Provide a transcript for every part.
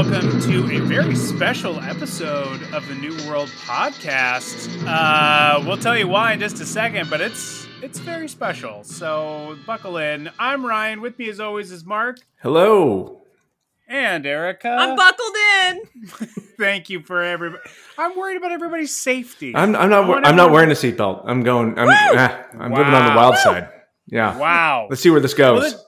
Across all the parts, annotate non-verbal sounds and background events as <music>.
everybody. Welcome to a very special episode of the New World Podcast. Uh, we'll tell you why in just a second, but it's it's very special. So buckle in. I'm Ryan. With me, as always, is Mark Hello. and Erica. I'm buckled in. <laughs> Thank you for everybody. I'm worried about everybody's safety. I'm, I'm not. I wanna I'm not wearing a seatbelt. I'm going. I'm. ah, I'm living on the Wow. wild side. Yeah. Wow. Let's see where this goes. Well,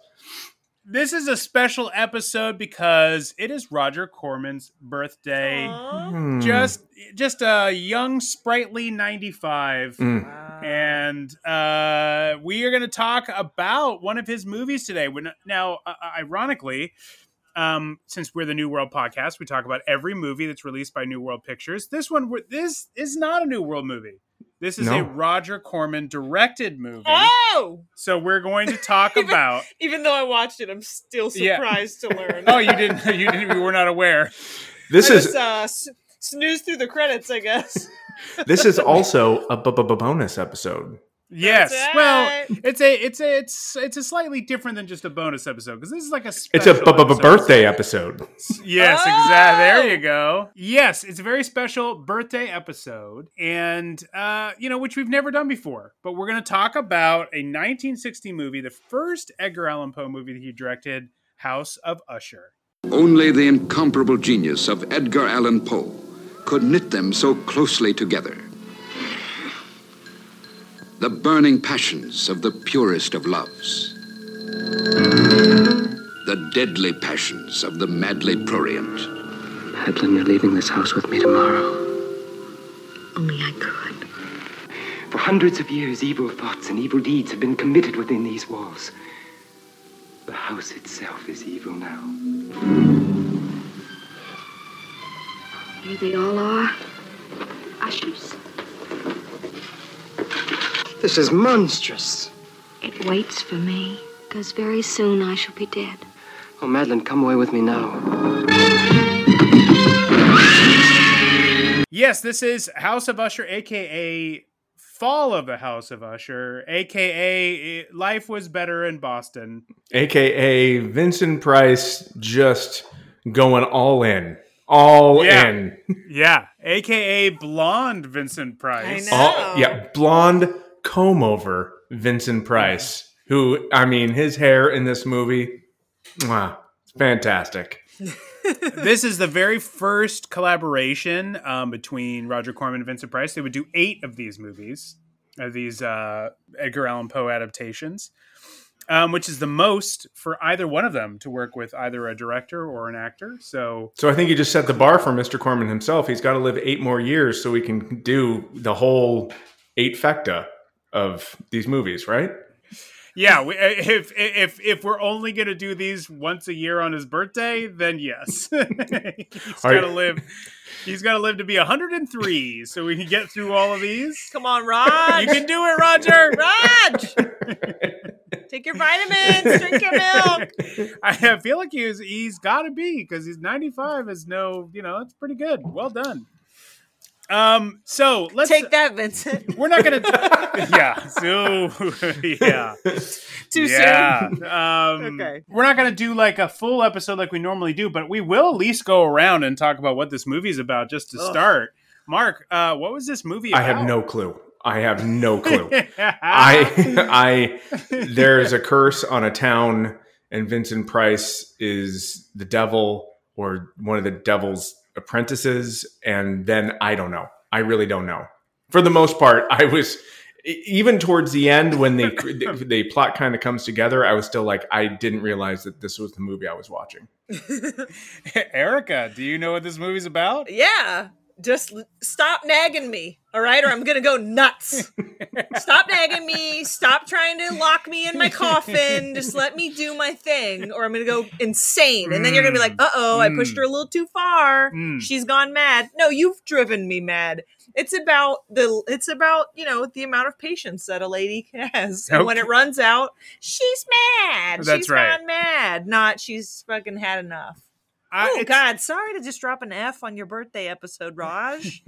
this, this is a special episode because it is Roger Corman's birthday. Hmm. Just just a young, sprightly 95. Mm. Wow. and uh, we are going to talk about one of his movies today. When, now, uh, ironically, um, since we're the New World podcast, we talk about every movie that's released by New World Pictures. This one, this is not a New World movie. This is a Roger Corman directed movie. Oh! So we're going to talk <laughs> Even- about. Even though I watched it, I'm still Yeah. surprised to <laughs> learn. Oh, you didn't. <laughs> You didn't. You were not aware. This I is just, uh, s- snooze through the credits, I guess. this is also a b- b- b- bonus episode. Yes. That's Well, it's a it's a it's it's a slightly different than just a bonus episode because this is like a It's a special b- b- b- episode. birthday episode. Yes, Oh! exactly. There you go. Yes, it's a very special birthday episode, and uh, you know, which we've never done before. But we're going to talk about a 1960 movie, the first Edgar Allan Poe movie that he directed, House of Usher. Only the incomparable genius of Edgar Allan Poe could knit them so closely together. The burning passions of the purest of loves. The deadly passions of the madly prurient. Madeline, you're leaving this house with me tomorrow. Only I could. For hundreds of years, evil thoughts and evil deeds have been committed within these walls. The house itself is evil now. Here they all are. Ushers. This is monstrous. It waits for me, because very soon I shall be dead. Oh, Madeline, come away with me now. Yes, this is House of Usher, aka Fall of the House of Usher, aka eh, Life Was Better in Boston. AKA Vincent Price just going all in. All Yeah. in. Yeah, aka Blonde Vincent Price. I know. All, yeah. Blonde comb over Vincent Price, who, I mean, his hair in this movie, wow, it's fantastic. <laughs> this is the very first collaboration um, between Roger Corman and Vincent Price. They would do eight of these movies, of these uh, Edgar Allan Poe adaptations, um, which is the most for either one of them to work with either a director or an actor. So So I think you just set the bar for Mr. Corman himself. He's got to live eight more years so he can do the whole eight fecta of these movies, right? yeah, we, uh, if if if we're only going to do these once a year on his birthday, then yes, <laughs> he's Are got to you- live. He's got to live to be 103, so we can get through all of these. Come on, Raj. You can do it, Roger. Raj! <laughs> Take your vitamins, drink your milk. <laughs> I feel like he's he's got to be because he's 95 is no, you know, it's pretty good. Well done. Um, so let's Take that, Vincent. <laughs> We're not gonna, <laughs> yeah, so <laughs> yeah, Too yeah. soon. Um, Okay. we're not gonna do like a full episode like we normally do, but we will at least go around and talk about what this movie is about just to Ugh. start. Mark, uh, what was this movie? I have no clue. I have no clue. I I there's a curse on a town and Vincent Price is the devil or one of the devil's apprentices and then I don't know. I really don't know. For the most part, I was even towards the end when they the, the <laughs> plot kind of comes together, I was still like I didn't realize that this was the movie I was watching. <laughs> Erica, do you know what this movie's about? Yeah. Just stop nagging me, all right? Or I'm going to go nuts. stop nagging me. Stop trying to lock me in my coffin. Just let me do my thing, or I'm going to go insane. And then you're going to be like, uh oh, I pushed her a little too far. Mm. She's gone mad. No, you've driven me mad. It's about the it's about, you know, the amount of patience that a lady has. And when it runs out, she's mad. That's she's right. gone mad. Not she's fucking had enough. I- oh God! Sorry to just drop an F on your birthday episode, Raj.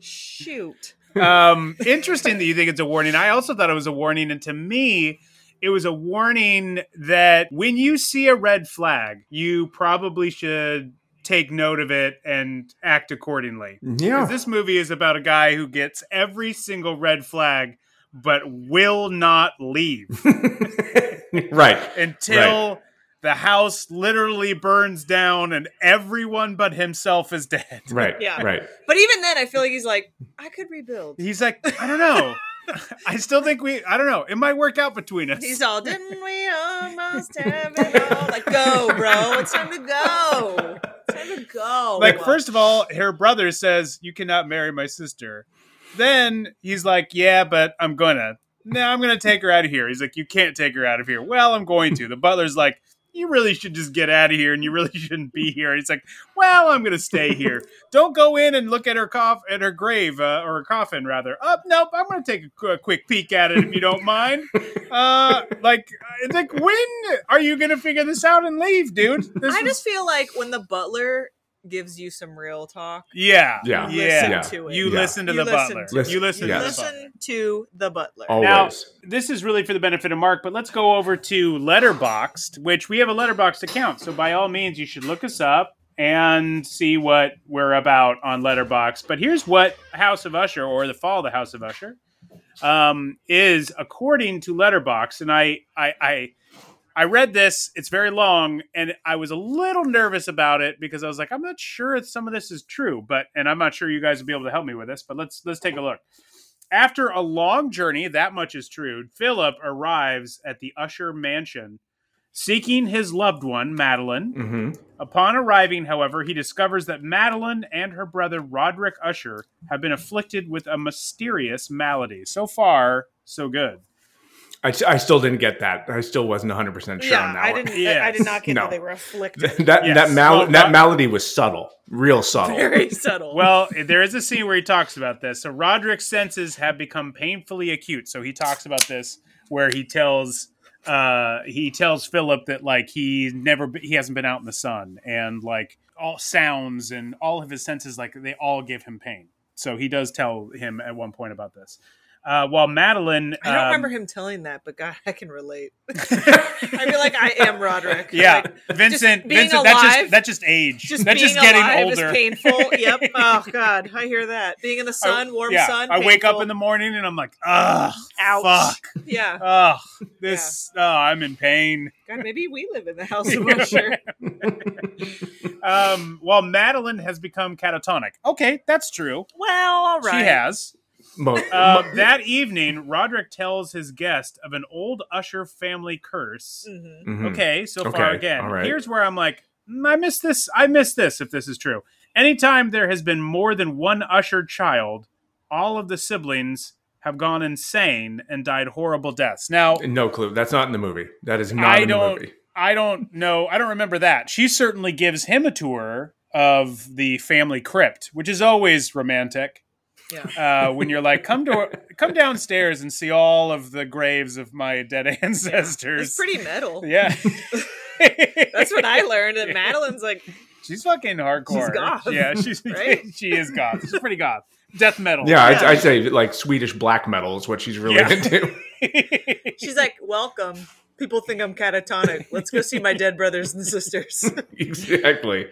Shoot. um, interesting that you think it's a warning. I also thought it was a warning, and to me, it was a warning that when you see a red flag, you probably should take note of it and act accordingly. Yeah. 'Cause This movie is about a guy who gets every single red flag but will not leave <laughs> right. until the house literally burns down and everyone but himself is dead. <laughs> Right. Yeah. Right. But even then, I feel like he's like, I could rebuild. He's like, I don't know. <laughs> I still think we, I don't know. It might work out between us. He's all, didn't we almost have it all? Like, go, bro. It's time to go. It's time to go. like, first of all, her brother says, You cannot marry my sister. Then he's like, Yeah, but I'm gonna. No, I'm gonna take her out of here. He's like, You can't take her out of here. Well, I'm going to. The butler's like, You really should just get out of here and you really <laughs> shouldn't be here. And he's like, Well, I'm gonna stay here. Don't go in and look at her coff at her grave, uh, or her coffin rather. Up, nope, I'm gonna take a, qu- a quick peek at it if you don't mind. <laughs> Uh like uh, like when are you gonna figure this out and leave, dude? This I was- just feel like when the butler gives you some real talk, Yeah. Yeah. you Yeah. listen to it. You Yeah. listen to You the listen butler. to Listen- you listen you to the butler. listen to the butler. Always. Now, this is really for the benefit of Mark, but let's go over to Letterboxd, which we have a Letterboxd account. So by all means, you should look us up and see what we're about on Letterboxd. But here's what House of Usher or the Fall of the House of Usher um, is according to Letterboxd, and I, I, I, I read this. It's very long, and I was a little nervous about it because I was like, I'm not sure if some of this is true, but and I'm not sure you guys will be able to help me with this. But let's let's take a look. After a long journey, that much is true. Philip arrives at the Usher mansion, seeking his loved one, Madeline. hmm Upon arriving, however, he discovers that Madeline and her brother Roderick Usher have been afflicted with a mysterious malady. So far, so good. I, I still didn't get that. I still wasn't 100 percent sure yeah, on that I one. didn't. Yes. I did not get No. that they were afflicted. that Yes. that mal- Well, that Rod- malady was subtle, real subtle. Very <laughs> subtle. Well, there is a scene where he talks about this. So Roderick's senses have become painfully acute. So he talks about this where he tells uh he tells Philip that like he never he hasn't been out in the sun and like all sounds and all of his senses like they all give him pain. So he does tell him at one point about this. Uh, while Madeline, I don't um, remember him telling that, but God, <laughs> I can relate. <laughs> I feel like I am Roderick. Yeah, Like, Vincent. Vincent. That's just alive- that's just age. just that's being just getting alive older. is painful. <laughs> Yep. Oh God, I hear that. Being in the sun, I- warm yeah, sun. I wake up in the morning and I'm like, ugh, Ouch. fuck. Yeah. Oh, this. Oh, I'm in pain. God, maybe we live in the house of Usher. Um, while Madeline has become catatonic. Okay, that's true. Well, all right. She has. Mo- <laughs> Uh, that evening, Roderick tells his guest of an old Usher family curse. Mhm. Mhm. Okay, so far again. all right. Here's where I'm like, mm, I miss this. I miss this if this is true. Anytime there has been more than one Usher child, all of the siblings have gone insane and died horrible deaths. Now, No clue. That's not in the movie. That is not I in the don't. movie. I don't know. I don't remember that. She certainly gives him a tour of the family crypt, which is always romantic. Yeah. Uh, when you're like, come to come downstairs and see all of the graves of my dead <laughs> ancestors. It's pretty metal. Yeah. <laughs> That's what I learned. And Madeline's like, She's fucking hardcore. She's goth, Yeah, she's right? <laughs> she is goth. She's pretty goth. Death metal. Yeah, I'd, I'd say like Swedish black metal is what she's really Yeah. into. she's like, welcome. People think I'm catatonic. Let's go see my dead brothers and sisters. exactly.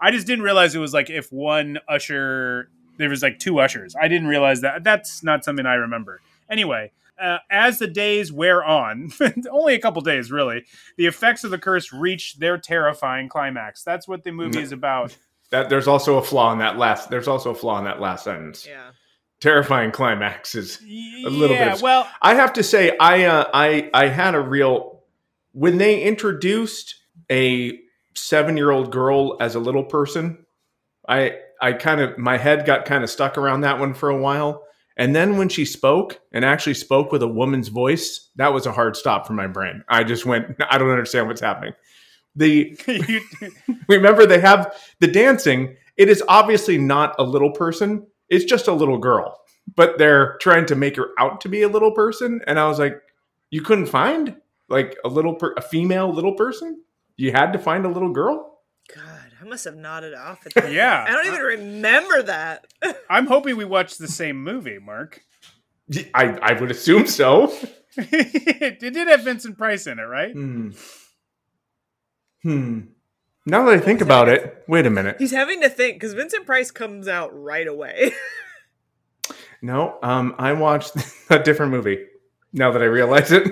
I just didn't realize it was like if one usher there was like two ushers. I didn't realize that. That's not something I remember. Anyway, uh, as the days wear on, <laughs> only a couple days really, the effects of the curse reach their terrifying climax. That's what the movie is about. That there's also a flaw in that last. There's also a flaw in that last sentence. yeah. Terrifying climax is. A little bit yeah, of- well, I have to say, I uh, I I had a real when they introduced a seven year old girl as a little person. I I kind of my head got kind of stuck around that one for a while, and then when she spoke and actually spoke with a woman's voice, that was a hard stop for my brain. I just went, I don't understand what's happening. The <laughs> <laughs> remember they have the dancing. It is obviously not a little person. It's just a little girl, but they're trying to make her out to be a little person. And I was like, you couldn't find like a little, per- a female little person. You had to find a little girl. God, I must have nodded off at that. yeah. I don't even remember that. <laughs> I'm hoping we watched the same movie, Mark. I, I would assume so. <laughs> it did have Vincent Price in it, right? Hmm. Hmm. Now that I think about it, wait a minute. He's having to think because Vincent Price comes out right away. No, um, I watched <laughs> a different movie. Now that I realize it,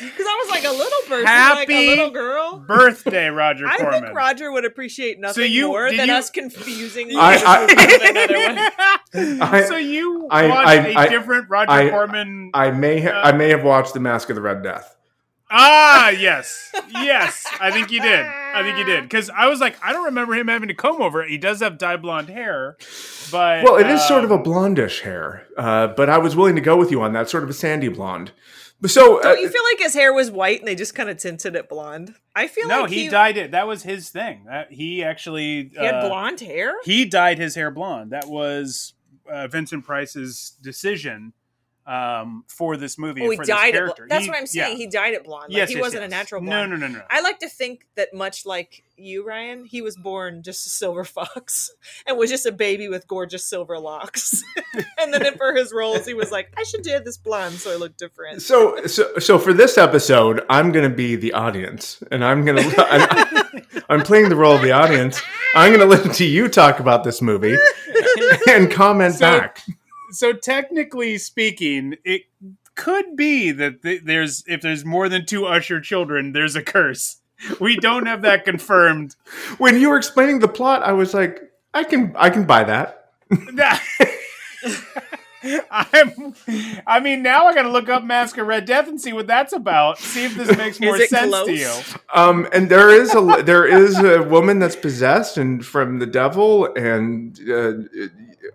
Because I was like a little person, like Happy a little girl. Birthday, Roger <laughs> I Corman. think Roger would appreciate nothing you- more than you- us confusing I- this movie with another one. <laughs> I- so you I- watched I- a I- different Roger I- Corman. I may ha- I may have watched The Masque of the Red Death. ah, <laughs> yes, yes. I think you did. I think you did because I was like, I don't remember him having to comb over it. He does have dye blonde hair, but Well, it is sort of a um, blondish hair, uh, but I was willing to go with you on that sort of a sandy blonde. But So, uh, Don't you feel like his hair was white and they just kind of tinted it blonde? I feel No, like he, he, dyed it. That was his thing. That he actually he had uh, blonde hair. He dyed his hair blonde. That was uh, Vincent Price's decision um, for this movie. Oh, and he for this character. bl- That's He- what I'm saying. yeah. He died at blonde. Like Yes, he yes, wasn't yes. a natural No, blonde. no, no, no. I like to think that much like you, Ryan, he was born just a silver <laughs> fox and was just a baby with gorgeous silver locks. <laughs> and then for his roles, he was like, I should do this blonde so I look different. so, so, so for this episode, I'm going to be the audience, and I'm going to I'm, I'm playing the role of the audience. I'm going to listen to you talk about this movie <laughs> and comment So- back. So technically speaking, it could be that th- there's if there's more than two Usher children, there's a curse. We don't have that confirmed. <laughs> When you were explaining the plot, I was like, I can I can buy that. <laughs> I'm, I mean, now I got to look up Masque of Red Death and see what that's about. See if this makes <laughs> more sense close? to you. Um, and there is a there is a woman that's possessed and from the devil, and uh,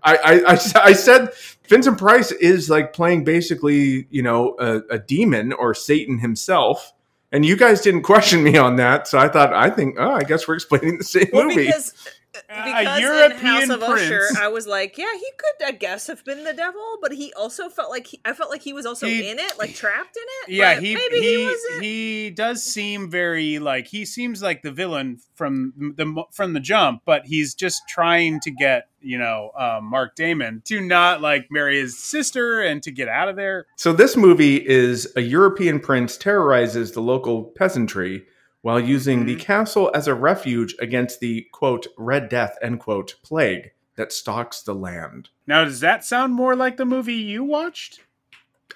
I, I, I <laughs> I said Vincent Price is like playing basically you know a, a demon or Satan himself, and you guys didn't <laughs> question me on that, so I thought I think oh I guess we're explaining the same Well, movie. because A because in European House of Usher, prince. I was like, yeah, he could, I guess, have been the devil, but he also felt like he, I felt like he was also He- in it, like trapped in it. Yeah, he maybe he he, wasn't. he does seem very like he seems like the villain from the from the jump, but he's just trying to get you know um, Mark Damon to not like marry his sister and to get out of there. So this movie is a European prince terrorizes the local peasantry while using the castle as a refuge against the quote red death end quote plague that stalks the land. Now, does that sound more like the movie you watched?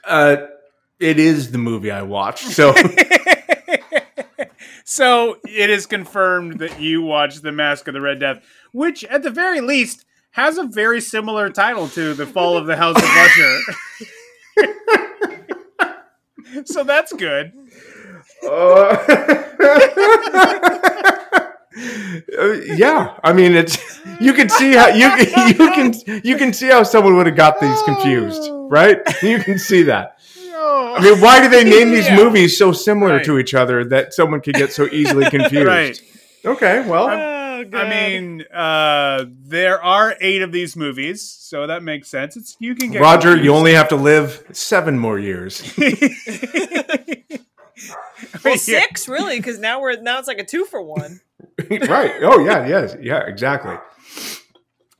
Uh, it is the movie I watched. So <laughs> so it is confirmed that you watched The Masque of the Red Death, which at the very least has a very similar title to The Fall of the House of Usher. <laughs> so that's good. Uh, <laughs> yeah, I mean it's you can see how you <laughs> you can you can see how someone would have got these confused, right? <laughs> You can see that. I mean, why do they name these Yeah. movies so similar Right. to each other that someone could get so easily confused? Right. Okay, well, Oh, I mean, uh, there are eight of these movies, so that makes sense. It's you can get Roger, you only have to live seven more years. <laughs> well, Yeah. six really, because now we're now it's like a two for one. <laughs> right. Oh yeah, yes. Yeah, exactly.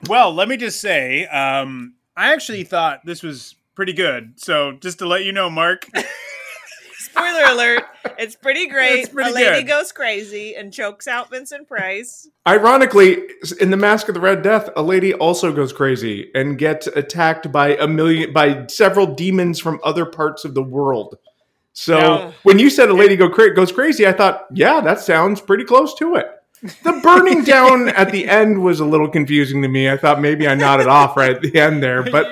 Well, let me just say, um, I actually thought this was pretty good. So just to let you know, Mark, <laughs> Spoiler alert! It's pretty great. It's pretty a lady good. goes crazy and chokes out Vincent Price. Ironically, in the Masque of the Red Death, a lady also goes crazy and gets attacked by a million by several demons from other parts of the world. So when you said a lady go cra- goes crazy, I thought, yeah, that sounds pretty close to it. The burning <laughs> down at the end was a little confusing to me. I thought maybe I nodded off right at the end there, but <laughs>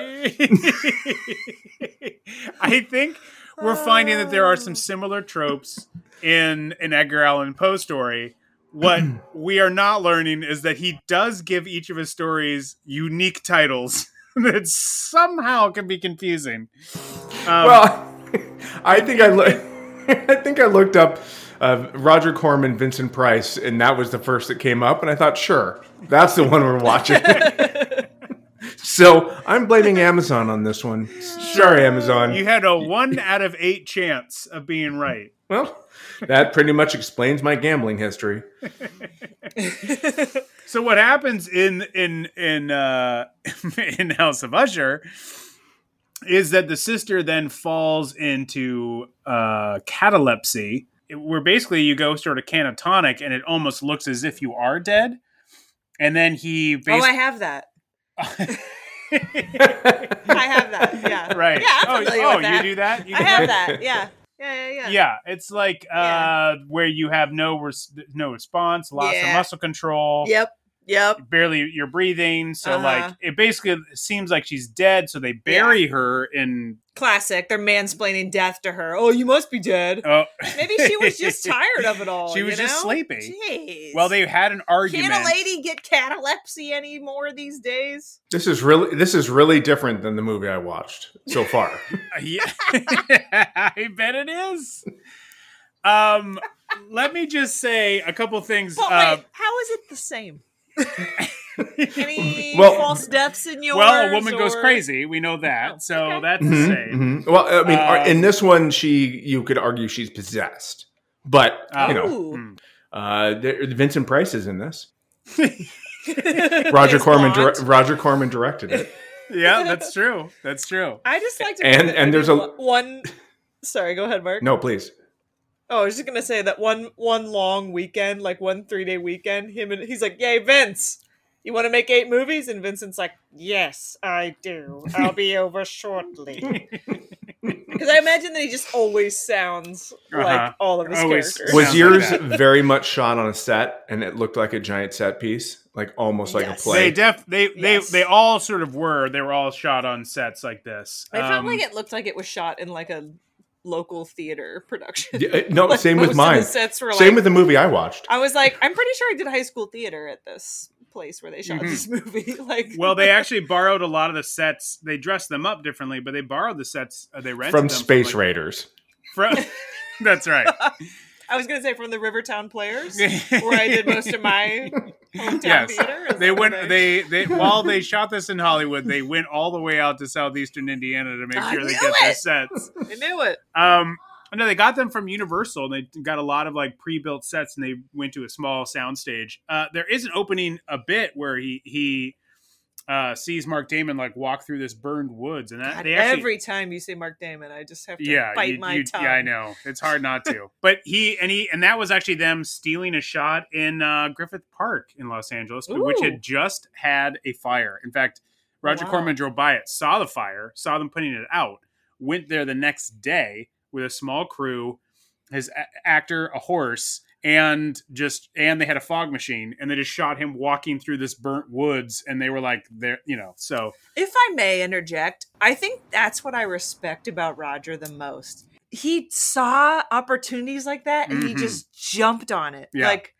I think we're finding that there are some similar tropes in an Edgar Allan Poe story. What <clears throat> we are not learning is that he does give each of his stories unique titles <laughs> that somehow can be confusing. Um, well, <laughs> I think I look. <laughs> I think I looked up uh, Roger Corman, Vincent Price, and that was the first that came up. And I thought, sure, that's the one we're watching. <laughs> so I'm blaming Amazon on this one. Sorry, Amazon. you had a one out of eight chance of being right. well, that pretty much explains my gambling history. So what happens in in in uh, in House of Usher is that the sister then falls into uh, catalepsy, where basically you go sort of canatonic, and it almost looks as if you are dead. And then he Oh, basically. I have that. <laughs> I have that. Yeah. right. Yeah, I'm oh, oh that. you do that? You I have that. Yeah. Yeah. Yeah. Yeah. Yeah, it's like uh, Yeah. where you have no res- no response, loss of muscle control. Yep. Yep. barely you're breathing so Uh-huh. like it basically seems like she's dead so they bury her in Classic. They're mansplaining death to her. Oh, you must be dead. oh Maybe she was just <laughs> tired of it all. She you was just know? sleepy. Jeez. well they had an argument Can't a lady get catalepsy anymore these days? This is really this is really different than the movie I watched so <laughs> far. yeah <laughs> i bet it is um let me just say a couple things But uh, wait, how is it the same? <laughs> Any <laughs> Well- false deaths in yours? well a woman goes crazy we know that Oh, so okay. that's the Mhm, same mhm. Well, I mean, Um, in this one, she you could argue she's possessed, but Oh. you know, Hmm. uh, there, Vincent Price is in this. <laughs> Roger Corman, blonde. dir- Roger Corman directed it. yeah that's true that's true I just like to And- and there's a- one- one. Sorry, go ahead, Mark. No, please. Oh, I was just gonna say that one one long weekend, like one three day weekend, him and he's like, "Yay, Vince, you want to make eight movies?" And Vincent's like, "Yes, I do. I'll be over shortly." <laughs> Because I imagine that he just always sounds Uh-huh. like all of his Always characters. Was yours like <laughs> very much shot on a set, and it looked like a giant set piece, like almost like Yes. a play? They def they they Yes. they all sort of were. They were all shot on sets like this. I felt Um, like it looked like it was shot in like a local theater <laughs> production. Yeah, no, <laughs> Like, same with mine. Sets were Same like, with the movie I watched. I was like, I'm pretty sure I did high school theater at this place where they shot Mhm. this <laughs> movie. like, Well, they actually borrowed a lot of the sets. They dressed them up differently, but they borrowed the sets. Uh, they rented From them Space like, Raiders. From, that's right. I was gonna say from the Rivertown Players, <laughs> where I did most of my hometown Yes. theater. Is They went. They they while they shot this in Hollywood, they went all the way out to southeastern Indiana to make I sure they get their sets. I knew it. Um, no, they got them from Universal. And they got a lot of like pre-built sets, and they went to a small soundstage. Uh, there is an opening a bit where he he uh, sees Mark Damon like walk through this burned woods, and that God, actually every time you say Mark Damon, I just have to yeah bite you- my you- tongue. yeah I know it's hard not to. <laughs> but he and he and that was actually them stealing a shot in uh, Griffith Park in Los Angeles, which had just had a fire. In fact, Roger Wow. Corman drove by it, saw the fire, saw them putting it out, went there the next day with a small crew, his a- actor, a horse, and just and they had a fog machine, and they just shot him walking through this burnt woods, and they were like, there, you know, so If I may interject, I think that's what I respect about Roger the most. He saw opportunities like that and he Mhm. just jumped on it. Yeah. Like,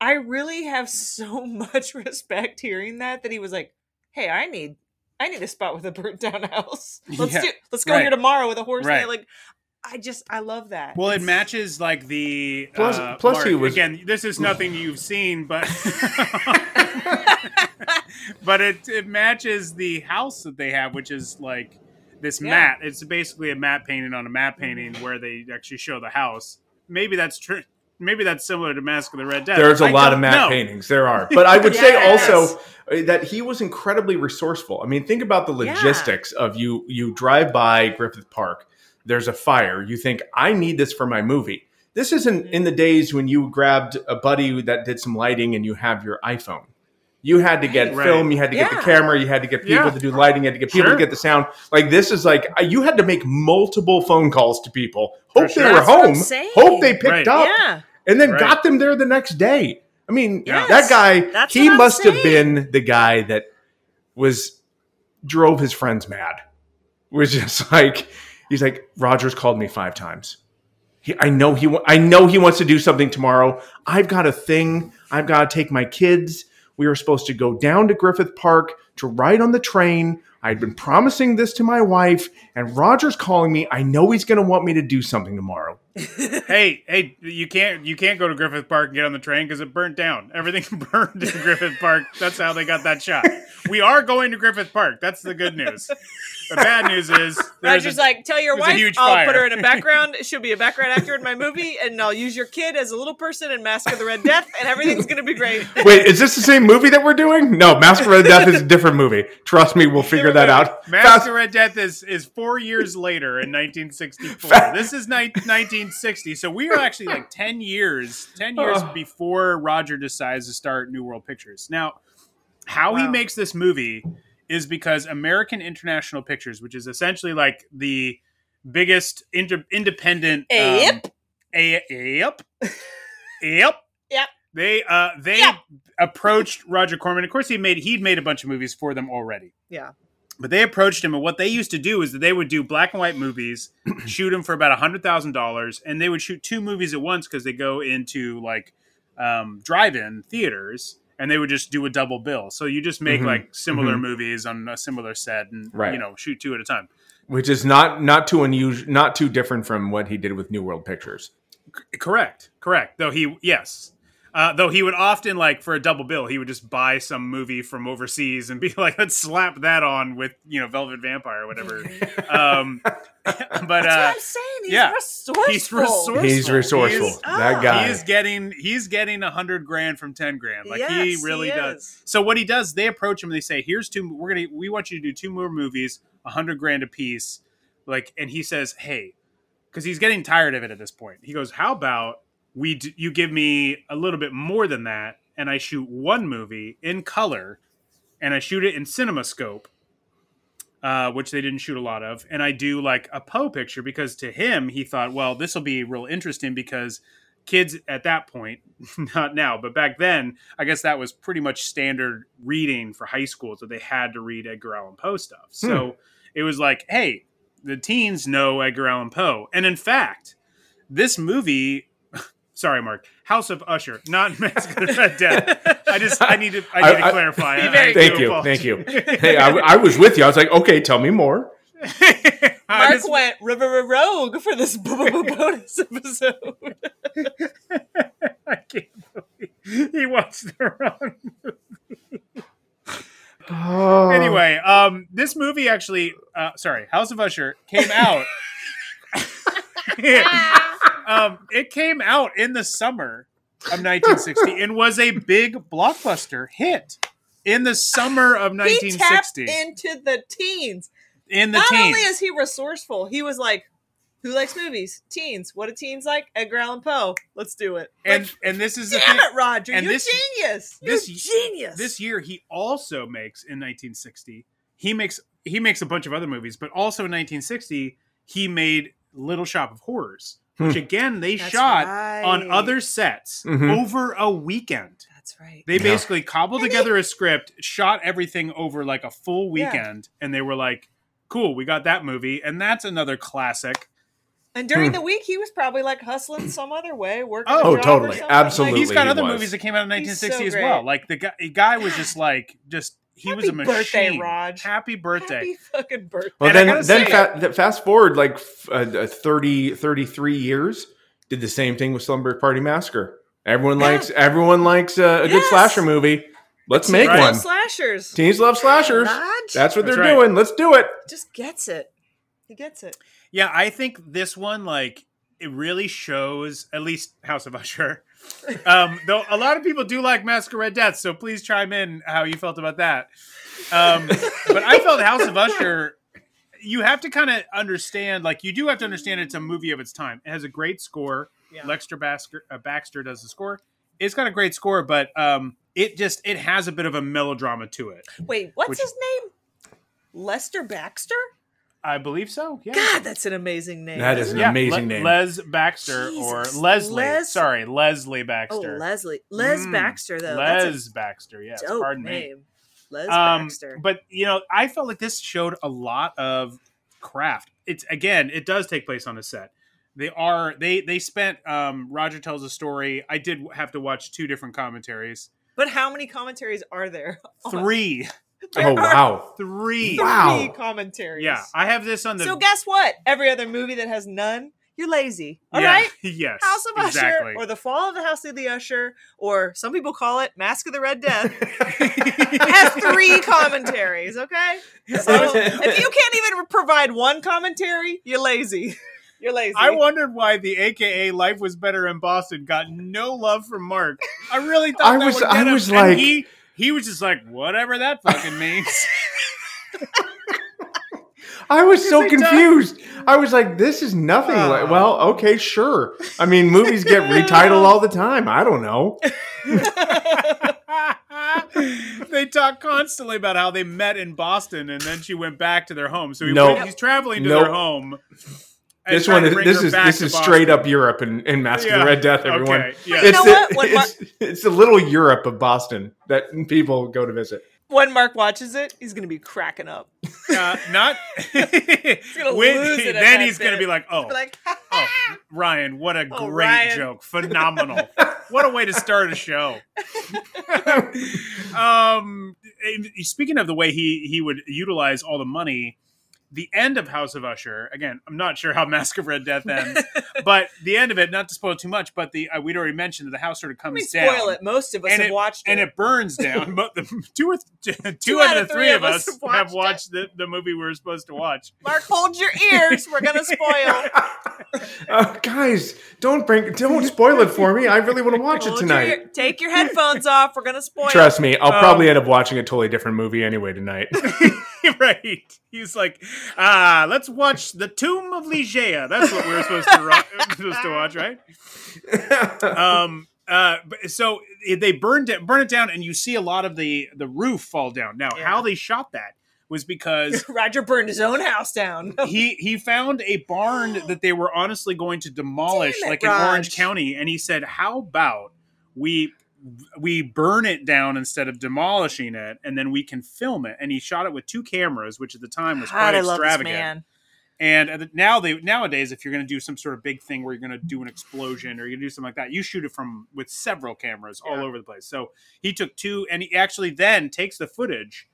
I really have so <laughs> much respect hearing that that he was like, "Hey, I need, I need a spot with a burnt down house. Let's Yeah, do, let's go right. here tomorrow with a horse." Right. Like, I just, I love that. Well, it matches like the Plus- uh, plus he was- again. This is nothing you've seen, but <laughs> but it it matches the house that they have, which is like this Yeah. matte. It's basically a matte painting on a matte painting where they actually show the house. Maybe that's true. Maybe that's similar to Masque of the Red Death. There's a I lot of don't matte know. paintings. There are, <laughs> but I would say also uh, that he was incredibly resourceful. I mean, think about the Yeah. logistics of you. You drive by Griffith Park. There's a fire. You think I need this for my movie. This isn't in the days when you grabbed a buddy that did some lighting and you have your iPhone. You had to get Right. film. You had to get the camera. You had to get people Yeah. to do lighting. You had to get people Sure. to get the sound. Like this is like uh, you had to make multiple phone calls to people. Hope sure. they were That's I'm home. Hope they picked Right. up yeah. and then Right. got them there the next day. I mean, Yes, that guy, that's he must have been the guy that was drove his friends mad. Was just <laughs> like he's like Rogers called me five times. He, I know he, I know he wants to do something tomorrow. I've got a thing. I've got to take my kids. We were supposed to go down to Griffith Park to ride on the train. I'd been promising this to my wife, and Roger's calling me. I know he's going to want me to do something tomorrow. <laughs> hey, hey, you can't you can't go to Griffith Park and get on the train because it burnt down. Everything <laughs> burned in Griffith Park. That's how they got that shot. We are going to Griffith Park. That's the good news. The bad news is <laughs> there's Roger's a- like, tell your wife I'll fire." put her in a <laughs> background. She'll be a background actor in my movie, and I'll use your kid as a little person in Masque of the Red Death, and everything's gonna be great. <laughs> Wait, is this the same movie that we're doing? No, Masque of the Red Death is a different movie. Trust me, we'll figure that out. Masque Fast- of Red Death is, is four years later in 1964. Fa- this is ni- 1960, so we are actually like 10 years, 10 years Oh. before Roger decides to start New World Pictures. Now, how he makes this movie is because American International Pictures, which is essentially like the biggest inter- independent. Yep. Um, a- yep. Yep. <laughs> Yep. They uh they Yep. approached Roger Corman. Of course, he made he'd made a bunch of movies for them already. Yeah. But they approached him, and what they used to do is that they would do black and white movies, <clears throat> shoot them for about a hundred thousand dollars, and they would shoot two movies at once because they go into like um, drive-in theaters, and they would just do a double bill. So you just make Mhm. like similar Mhm. movies on a similar set, and Right. you know shoot two at a time. which is not not too unusual, not too different from what he did with New World Pictures. Correct, correct. Though he, yes, uh, though he would often like for a double bill, he would just buy some movie from overseas and be <laughs> like, "Let's slap that on with you know Velvet Vampire or whatever." <laughs> um, <laughs> but That's uh, what I'm saying. He's yeah. resourceful. he's resourceful. He's resourceful. He is, that Ah. guy. he is getting he's getting a hundred grand from ten grand. Like he really he does. is. So what he does, they approach him and they say, "Here's two. We're gonna we want you to do two more movies, a hundred grand a piece." Like, and he says, "Hey," because he's getting tired of it at this point. He goes, "How about we? D- you give me a little bit more than that, and I shoot one movie in color, and I shoot it in CinemaScope." Uh, which they didn't shoot a lot of, and I do like a Poe picture because to him he thought, well, this will be real interesting because kids at that point, <laughs> not now, but back then, I guess that was pretty much standard reading for high school that they had to read Edgar Allan Poe stuff. So it was like, hey, the teens know Edgar Allan Poe, and in fact, this movie. Sorry, Mark. House of Usher, not <laughs> Masque of the Red Death. I just I need to I need to I- I- clarify. I- I Very Thank you, apologize. thank you. Hey, I, I was with you. I was like, okay, tell me more. <laughs> Mark just- went river rogue for this <laughs> b- b- b- bonus episode. I can't believe he watched the wrong. Oh. <sighs> Anyway, um, this movie actually, uh, sorry, House of Usher came out. Um, it came out in the summer of 1960 and was a big blockbuster hit in the summer of he 1960 into the teens. in the Not teens. only is he resourceful, he was like, "Who likes movies? Teens. What do teens like? Edgar Allan Poe. Let's do it." and Like, and this is the damn thing. it, Roger! and you're this- genius. You're this- genius. this year he also makes in 1960 he makes he makes a bunch of other movies but also in 1960 he made little shop of horrors which Hmm. again they That's shot right. on other sets Mhm. over a weekend That's right. they Yeah. basically cobbled And together a script shot everything over like a full Yeah. weekend and they were like cool we got that movie and that's another classic And during Hmm. the week, he was probably like hustling some other way, working. Oh, a Oh, or totally. Absolutely. Like, he's got he other was. movies that came out in He's 1960 so as great. well like the guy, the guy was just like just he was a Happy machine birthday, Raj. happy birthday happy fucking birthday. Well, And then, then fa- fast forward like f- uh, uh, 30, 33 years, did the same thing with Slumber Party Massacre. Everyone Yeah. likes everyone likes uh, a good slasher movie. Let's make Right. one. slashers. Teens love slashers. Raj That's what That's they're right. doing. Let's do it. just gets it. He gets it. Yeah, I think this one like it really shows at least House of Usher. Um, though a lot of people do like Masquerade Death, so please chime in how you felt about that. Um, but I felt House of Usher. You have to kind of understand, like you do have to understand, it's a movie of its time. It has a great score. Yeah. Lexter Baxter, uh, Baxter does the score. It's got a great score, but um, it just it has a bit of a melodrama to it. Wait, what's Which- his name? Lester Baxter? I believe so. Yeah. God, that's an amazing name. That is an? Yeah, amazing Le- name. Les Baxter or Leslie. Les- Sorry, Leslie Baxter. Oh, Baxter. Leslie. Les Mm, Baxter, though. Les That's Baxter. a Yes, dope pardon me. name. Les Um, Baxter. but you know, I felt like this showed a lot of craft. It's again, it does take place on a set. They are they they spent. Um, Roger tells a story. I did have to watch two different commentaries. But how many commentaries are there? <laughs> Three, Oh wow. three. Three Wow. commentaries. Yeah, I have this on the. so guess what? Every other movie that has none, you're lazy. All Yeah, right. <laughs> Yes. House of exactly. Usher or the Fall of the House of the Usher or some people call it Masque of the Red Death <laughs> <laughs> has three commentaries, okay? So if you can't even provide one commentary, you're lazy. You're lazy. I wondered why the AKA Life Was Better in Boston got no love from Mark. I really thought I that was- would get I him, was and like- he he was just like whatever that fucking <laughs> means. <laughs> I was so they talk- confused. I was like, this is nothing like, Oh. well, okay, sure. I mean, movies get <laughs> retitled all the time. I don't know. they talk constantly about how they met in Boston and then she went back to their home. So he Nope. went- he's traveling to Nope. their home. And This one is this is this is straight up Europe and, and Masque of Yeah. the Red Death, everyone. Okay, yeah. You It's know the, what? When it's, it's the little Europe of Boston that people go to visit. when Mark watches it, he's gonna be cracking up. Uh, not <laughs> gonna when, lose it then that he's going to be like, oh, Be like, <laughs> oh, Ryan, what a Oh, great Ryan. joke. Phenomenal. what a way to start a show. <laughs> um, speaking of the way he, he would utilize all the money, the end of House of Usher, again, I'm not sure how Masque of Red Death ends, <laughs> but the end of it, not to spoil too much, but the uh, we'd already mentioned that the house sort of let me comes down. spoil it. Most of us And have it, watched and it. it burns down. <laughs> But the two or th- two, out of the three of us have have watched watched the, the movie we were supposed to watch. Mark, hold your ears. We're gonna spoil. <laughs> Uh, guys, don't bring don't spoil it for me. I really want to watch it Hold your tonight. ear- Take your headphones off. We're gonna spoil. Trust me, I'll Um, probably end up watching a totally different movie anyway tonight. <laughs> right. He's like, ah, let's watch The Tomb of Ligeia. That's what we're supposed to, ro- <laughs> supposed to watch, right? Um, uh, so they burned it, burn it down, and you see a lot of the the roof fall down. Now, Yeah. how they shot that was because <laughs> Roger burned his own house down. he he found a barn that they were honestly going to demolish, it, like in Orange County, and he said, "How about we?" We burn it down instead of demolishing it, and then we can film it. And he shot it with two cameras, which at the time was God, quite I love this extravagant. And uh, now they nowadays, if you're going to do some sort of big thing where you're going to do an explosion or you're going to do something like that, you shoot it from with several cameras all Yeah. over the place. So he took two, and he actually then takes the footage.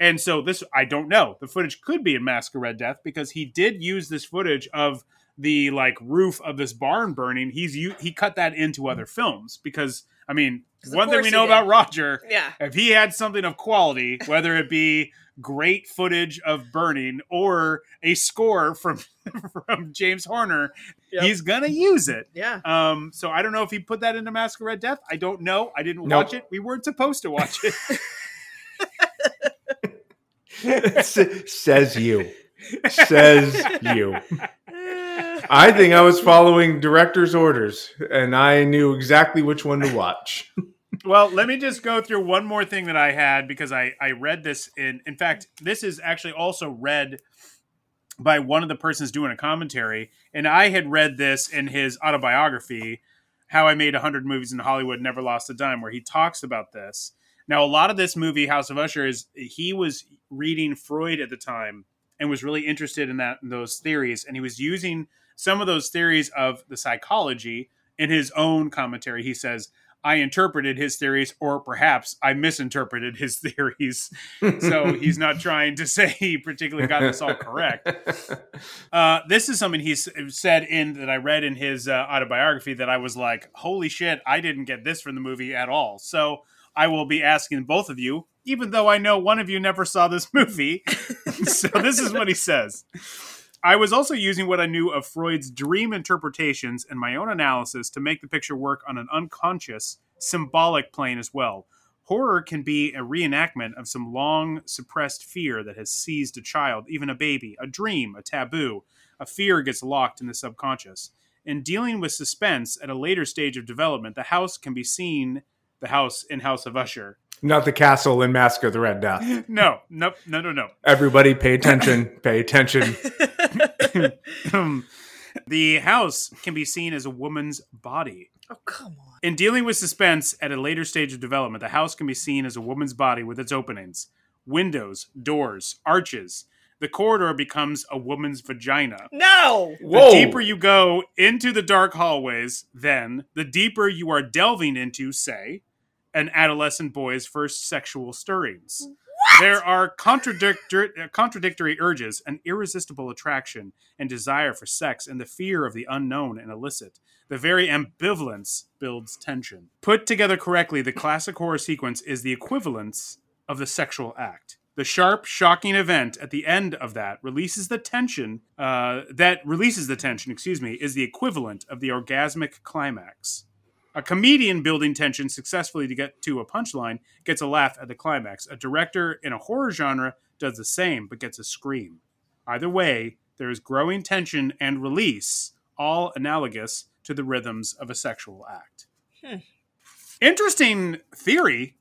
And so this, I don't know. The footage could be in Masque of Red Death because he did use this footage of the like roof of this barn burning. He's he cut that into other films because I mean, one thing we know did. about Roger Yeah. if he had something of quality, whether it be great footage of burning or a score from <laughs> from James Horner, Yep. he's gonna use it. Yeah. Um, so I don't know if he put that into Masque of Red Death. I don't know. I didn't Nope. watch it. We weren't supposed to watch it. <laughs> <laughs> Says you. Says you. I think I was following director's orders and I knew exactly which one to watch. well, let me just go through one more thing that I had because I I read this in. In fact, this is actually also read by one of the persons doing a commentary, and I had read this in his autobiography, "How I Made a Hundred Movies in Hollywood, Never Lost a Dime," where he talks about this. Now, a lot of this movie, House of Usher, is he was reading Freud at the time and was really interested in that in those theories, and he was using some of those theories of the psychology in his own commentary. He says, "I interpreted his theories, or perhaps I misinterpreted his <laughs> theories." so he's not trying to <laughs> say he particularly got this all correct. <laughs> Uh, this is something he said in that I read in his uh, autobiography that I was like, "Holy shit, I didn't get this from the movie at all." So I will be asking both of you, even though I know one of you never saw this movie. <laughs> so this is what he says. I was also using what I knew of Freud's dream interpretations and my own analysis to make the picture work on an unconscious, symbolic plane as well. Horror can be a reenactment of some long suppressed fear that has seized a child, even a baby, a dream, a taboo. A fear gets locked in the subconscious. In dealing with suspense at a later stage of development, the house can be seen, the house in House of Usher. Not the castle in Masque of the Red Death. <laughs> No, no, no, no, no. Everybody pay attention. <laughs> Pay attention. <laughs> the house can be seen as a woman's body. Oh come on. In dealing with suspense at a later stage of development, the house can be seen as a woman's body with its openings, windows, doors, arches. The corridor becomes a woman's vagina. No. Whoa. The deeper you go into the dark hallways, then, the deeper you are delving into, say, an adolescent boy's first sexual stirrings. There are contradictory, contradictory urges, an irresistible attraction and desire for sex, and the fear of the unknown and illicit. The very ambivalence builds tension. Put together correctly, the classic horror sequence is the equivalence of the sexual act. The sharp, shocking event at the end of that releases the tension. Uh, that releases the tension. Excuse me, is the equivalent of the orgasmic climax. A comedian building tension successfully to get to a punchline gets a laugh at the climax. A director in a horror genre does the same but gets a scream. Either way, there is growing tension and release, all analogous to the rhythms of a sexual act. Hmm. Interesting theory.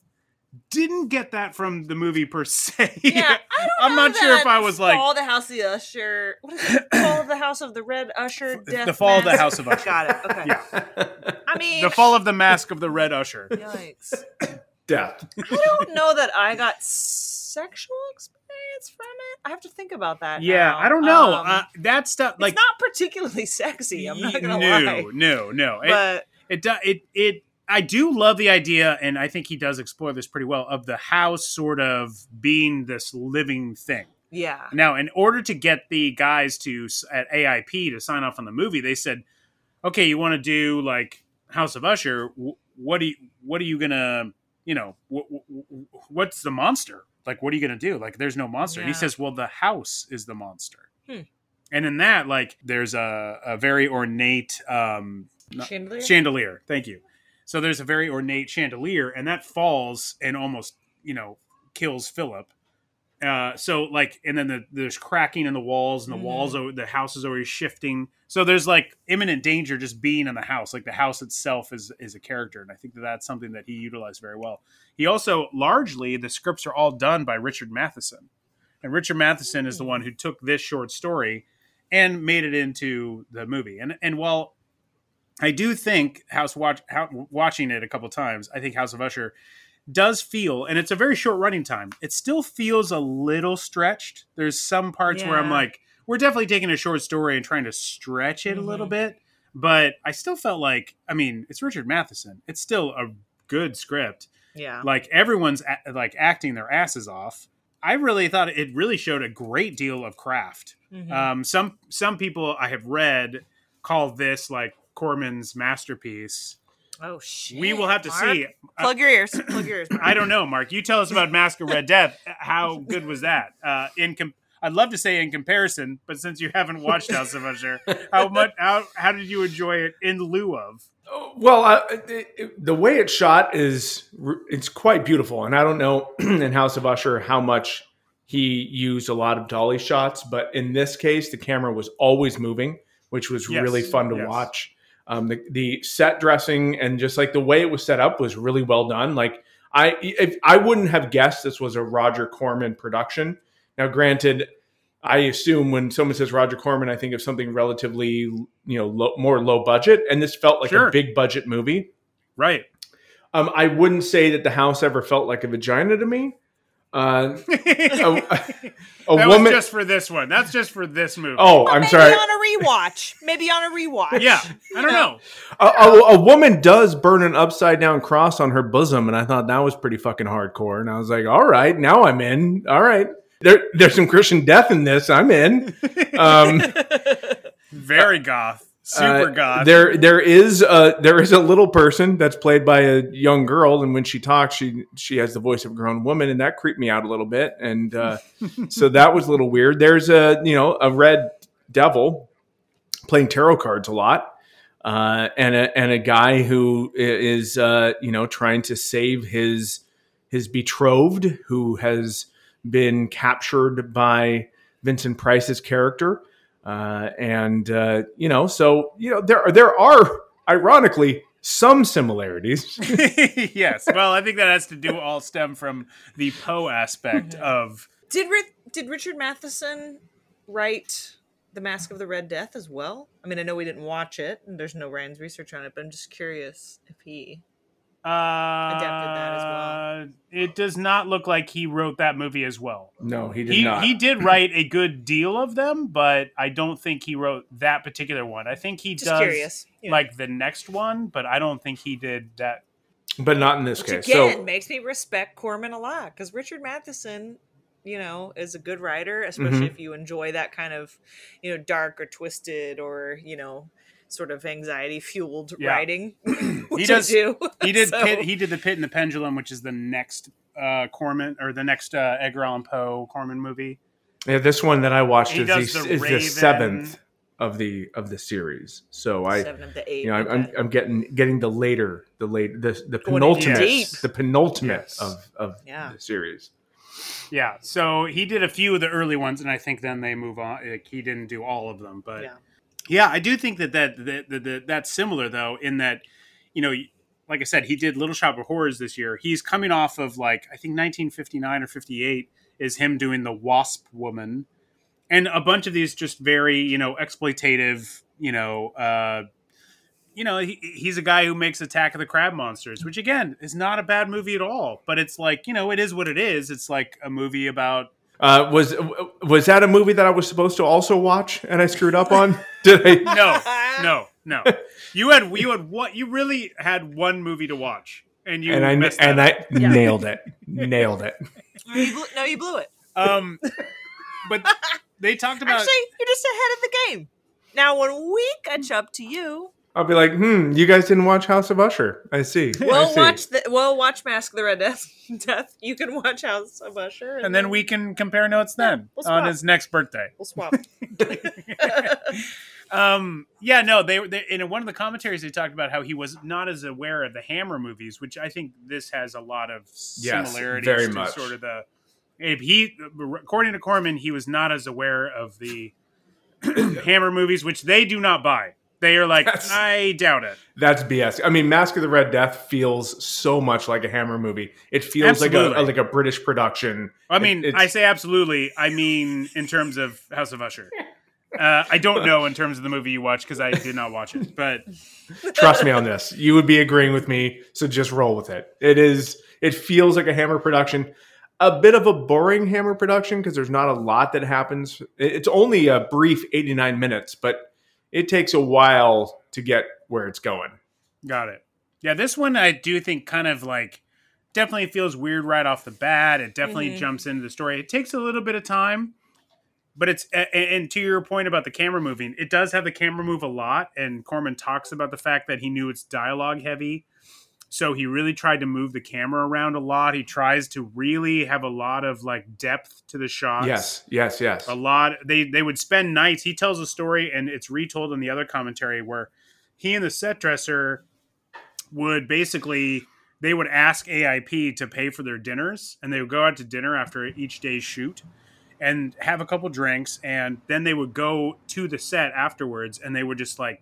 Didn't get that from the movie per se. Yeah, I <laughs> don't I'm know not sure if I was like Fall the House of the Usher. What is it? Fall of the House of the Red Usher. Death the fall of the House of Usher. Got it. Okay. Yeah. <laughs> I mean, the fall of the masque of the red usher. yikes. <coughs> Death. I don't know that I got sexual experience from it. I have to think about that. Yeah, now. I don't know. Um, uh, that stuff like it's not particularly sexy. I'm not gonna no, lie. no, no. It, But it do- it it I do love the idea, and I think he does explore this pretty well of the house sort of being this living thing. yeah, Now, in order to get the guys to at AIP to sign off on the movie, they said, "Okay, you want to do like House of Usher? What do you what are you gonna you know wh- wh- what's the monster? Like, what are you gonna do? Like, there's no monster." And he says, "Well, the house is the monster." Hmm. And in that, like, there's a, a very ornate um, chandelier. chandelier. Thank you. So there's a very ornate chandelier, and that falls and almost, you know, kills Philip. Uh, so like, and then the, there's cracking in the walls, and the Mhm. walls, the house is always shifting. So there's like imminent danger just being in the house. Like the house itself is is a character, and I think that that's something that he utilized very well. He also largely the scripts are all done by Richard Matheson, and Richard Matheson is the one who took this short story and made it into the movie. And and while I do think House watch how, watching it a couple times, I think House of Usher does feel, and it's a very short running time. It still feels a little stretched. There's some parts where I'm like, we're definitely taking a short story and trying to stretch it a little Mhm. bit. But I still felt like, I mean, it's Richard Matheson. It's still a good script yeah, like everyone's a- like acting their asses off i really thought it really showed a great deal of craft Mhm. um some some people i have read call this like corman's masterpiece oh shit. we will have to Mark. see Plug your ears. Plug your ears. Mark. i don't know mark you tell us about masque of red death how good was that uh in com- I'd love to say in comparison, but since you haven't watched House of Usher, how much how how did you enjoy it in lieu of? Well, uh, it, it- the way it's shot is it's quite beautiful, and I don't know <clears throat> in House of Usher how much he used a lot of dolly shots, but in this case, the camera was always moving, which was Yes, really fun to yes. watch. Um, the, the set dressing and just like the way it was set up was really well done. Like I, if, I wouldn't have guessed this was a Roger Corman production. Now, granted, I assume when someone says Roger Corman, I think of something relatively, you know, low, more low budget, and this felt like Sure. a big budget movie. Right. Um, I wouldn't say that the house ever felt like a vagina to me. Uh, a, a <laughs> that woman. was just for this one. That's just for this movie. oh, Well, I'm maybe sorry. on a rewatch. Maybe on a rewatch. yeah. I don't know. A, a, a woman does burn an upside down cross on her bosom, and I thought that was pretty fucking hardcore. And I was like, all right, now I'm in. All right. There, there's some Christian death in this. I'm in. <laughs> Um, Very goth. Super Uh, goth. There, there is a there is a little person that's played by a young girl, and when she talks, she she has the voice of a grown woman, and that creeped me out a little bit, and uh, <laughs> so that was a little weird. There's a you know a red devil playing tarot cards a lot, uh, and a and a guy who is uh, you know trying to save his his betrothed who has been captured by Vincent Price's character. Uh, and uh, you know, so you know, there are there are ironically some similarities. <laughs> yes. Well, I think that has to do all stem from the Poe aspect <laughs> of. Did Ri- did Richard Matheson write The Masque of the Red Death as well? I mean, I know we didn't watch it, and there's no Ryan's research on it, but I'm just curious if he. Uh, adapted that as well. It does not look like he wrote that movie as well. no, he did He not. he did write a good deal of them, but I don't think he wrote that particular one. I think he Just does curious. you know. like the next one, but I don't think he did that. but not in this Which case. again so makes me respect Corman a lot because Richard Matheson, you know, is a good writer, especially Mhm. if you enjoy that kind of, you know, dark or twisted or you know, sort of anxiety fueled Yeah. writing. <clears throat> which does- I do. He did <laughs> So- pit, he did the Pit and the Pendulum, which is the next uh, Corman or the next uh, Edgar Allan Poe Corman movie. yeah, this one that I watched He is, the, the is the seventh of the of the series. So I, eight, you know, I'm, I'm. I'm getting getting the later, the late, the the penultimate, deep. the penultimate Yes. of of Yeah. the series. Yeah, so he did a few of the early ones, and I think then they move on. Like, he didn't do all of them, but Yeah. yeah, I do think that that, that, that, that that's similar though, in that you know, like I said, he did Little Shop of Horrors this year. He's coming off of like I think 1959 or 58 is him doing the Wasp Woman, and a bunch of these just very you know exploitative, you know. uh you know, he, he's a guy who makes Attack of the Crab Monsters, which again is not a bad movie at all. But it's like, you know, it is what it is. It's like a movie about Uh, was was that a movie that I was supposed to also watch and I screwed up on? <laughs> Did I? no, no, no. <laughs> You had you had what you really had one movie to watch, and you and I and up. I <laughs> nailed it, <laughs> nailed it. You blew- no, you blew it. um, but they talked about Actually, you're just ahead of the game. Now, when we catch up to you, I'll be like, hmm, you guys didn't watch House of Usher. I see. <laughs> I we'll see. watch the we'll watch Masque of the Red Death. <laughs> Death. You can watch House of Usher, and then we can compare notes then we'll on his next birthday. we'll swap. <laughs> um yeah no they, they in one of the commentaries they talked about how he was not as aware of the hammer movies which i think this has a lot of Yes, similarities very to much. sort of the if he according to corman he was not as aware of the <coughs> hammer movies which they do not buy they are like That's- i doubt it That's BS. I mean, Masque of the Red Death feels so much like a Hammer movie. It feels like a, Absolutely. like a British production. i mean It- i say absolutely i mean in terms of house of usher <laughs> uh, I don't know in terms of the movie you watched because I did not watch it, but <laughs> Trust me on this. You would be agreeing with me, so just roll with it. It is. It feels like a Hammer production. A bit of a boring Hammer production because there's not a lot that happens. It's only a brief 89 minutes, but it takes a while to get where it's going. Got it. Yeah, this one I do think kind of like definitely feels weird right off the bat. It definitely Mhm. jumps into the story. It takes a little bit of time, but it's a- a- and to your point about the camera moving, it does have the camera move a lot. And Corman talks about the fact that he knew it's dialogue heavy, so he really tried to move the camera around a lot. He tries to really have a lot of like depth to the shots Yes, yes, yes. a lot they they would spend nights he tells a story and it's retold in the other commentary where he and the set dresser would basically they would ask aip to pay for their dinners and they would go out to dinner after each day's shoot and have a couple drinks and then they would go to the set afterwards and they would just like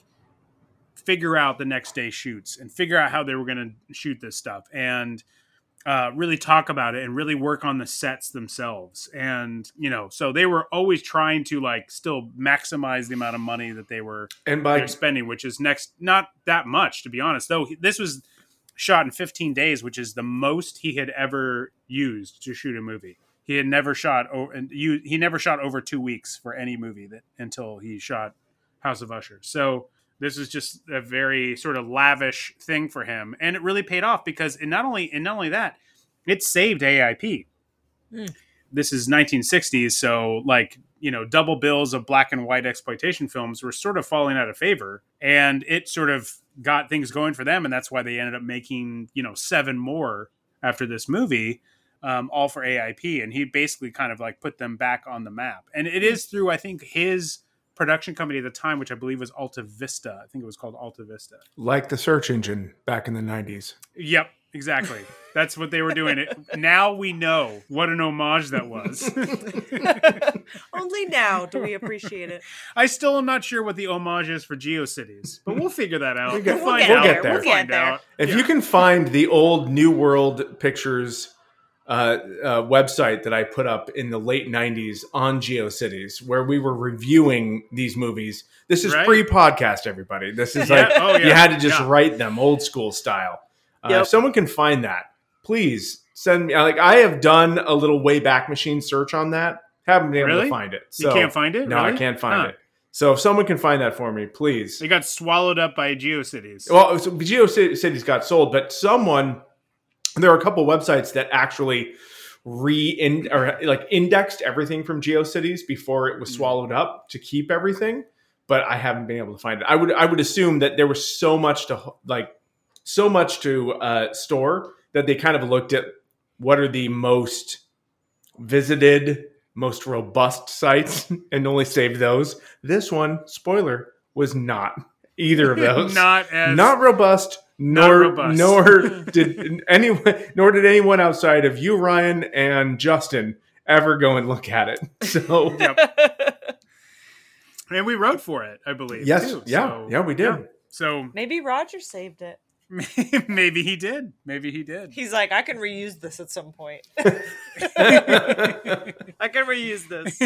figure out the next day shoots and figure out how they were going to shoot this stuff and uh, really talk about it and really work on the sets themselves. And you know, so they were always trying to like still maximize the amount of money that they were and by spending, which is next not that much to be honest. Though this was shot in 15 days, which is the most he had ever used to shoot a movie. He had never shot over and you he never shot over two weeks for any movie that until he shot House of Usher. So this is just a very sort of lavish thing for him, and it really paid off because it not only and not only that, it saved AIP. Hmm. This is 1960s, so like you know, double bills of black and white exploitation films were sort of falling out of favor, and it sort of got things going for them, and that's why they ended up making you know seven more after this movie. Um, all for AIP, and he basically kind of like put them back on the map. And it is through, I think, his production company at the time, which I believe was Alta Vista. I think it was called Alta Vista. like the search engine back in the 90s. Yep, exactly. That's what they were doing. It now we know what an homage that was. <laughs> Only now do we appreciate it. I still am not sure what the homage is for GeoCities, but we'll figure that out. We'll get- We'll find we'll out. get there. We'll We'll find get there. If Yeah. you can find the old New World Pictures uh, uh, website that I put up in the late 90s on GeoCities, where we were reviewing these movies, this is Right. pre podcast, everybody. This is Yeah. like Oh, yeah. you had to just Yeah. write them old school style. Uh, Yep. If someone can find that, please send me. Like, I have done a little Wayback Machine search on that, haven't been able Really? to find it. You can't find it? No, I can't find Huh. it. So if someone can find that for me, please. It got swallowed up by GeoCities. Well, so GeoCities got sold, but someone there are a couple websites that actually re in or like indexed everything from GeoCities before it was Hmm. swallowed up to keep everything. But I haven't been able to find it. I would I would assume that there was so much to like so much to uh, store that they kind of looked at what are the most visited, most robust sites <laughs> and only saved those. This one, spoiler, was not either of <laughs> those. not as not robust, Not nor robust. nor <laughs> did anyone nor did anyone outside of you, Ryan, and Justin ever go and look at it. So <laughs> and we wrote for it, I believe. yes, too. yeah, So, yeah, we did. yeah. So Maybe Roger saved it. <laughs> maybe he did. Maybe he did. He's like, I can reuse this at some point. <laughs> I can reuse this.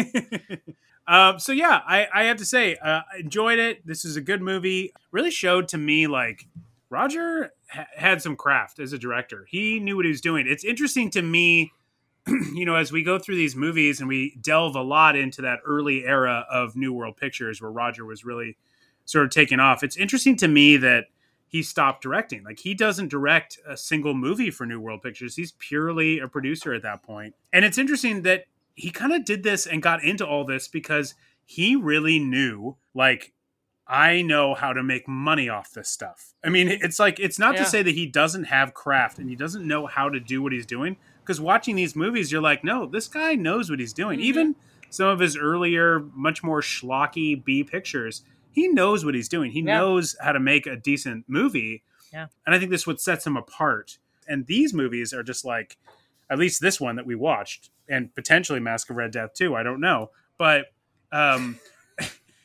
<laughs> um, so yeah, I, I have to say, uh, I enjoyed it. This is a good movie. Really showed to me like Roger ha- had some craft as a director. He knew what he was doing. It's interesting to me, <clears throat> you know, as we go through these movies and we delve a lot into that early era of New World Pictures where Roger was really sort of taking off. It's interesting to me that he stopped directing. Like he doesn't direct a single movie for New World Pictures. He's purely a producer at that point. And it's interesting that he kind of did this and got into all this because he really knew like I know how to make money off this stuff. I mean, it's like it's not Yeah. to say that he doesn't have craft and he doesn't know how to do what he's doing because watching these movies you're like, "No, this guy knows what he's doing." Mhm. Even some of his earlier much more schlocky B pictures, he knows what he's doing. He Yeah. knows how to make a decent movie. Yeah. And I think this is what sets him apart. And these movies are just like at least this one that we watched and potentially Masque of Red Death too, I don't know. But um <laughs>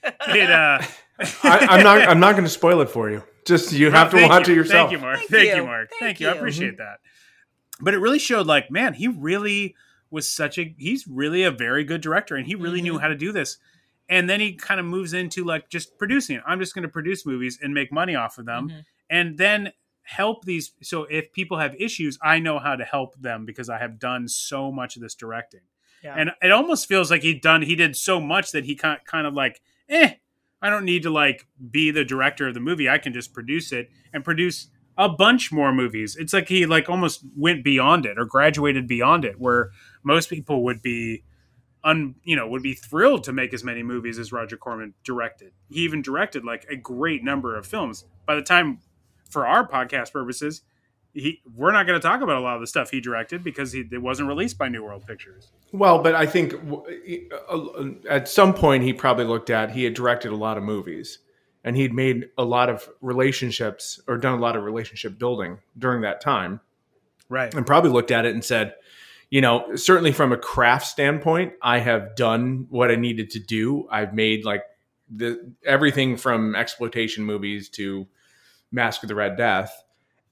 it uh <laughs> I, I'm not. I'm not going to spoil it for you. Just you have to watch you. it yourself. Thank you, Mark. Thank Thank, you. you. Mark. Thank Thank, you. I you. appreciate that. But it really showed like, man, he really was such a he's really a very good director and he really knew Mhm. how to do this. And then he kind of moves into like just producing. I'm just going to produce movies and make money off of them Mhm. and then help these so if people have issues, I know how to help them because I have done so much of this directing. Yeah. And it almost feels like he'd done he did so much that he kind kind of like, eh, I don't need to like be the director of the movie. I can just produce it and produce a bunch more movies. It's like he like almost went beyond it or graduated beyond it where most people would be un you know would be thrilled to make as many movies as Roger Corman directed. He even directed like a great number of films. By the time for our podcast purposes, he we're not going to talk about a lot of the stuff he directed because he, it wasn't released by New World Pictures. Well, but I think uh, at some point he probably looked at he had directed a lot of movies and he'd made a lot of relationships or done a lot of relationship building during that time Right. and probably looked at it and said, you know, certainly from a craft standpoint, I have done what I needed to do. I've made like the everything from exploitation movies to Masque of the Red Death.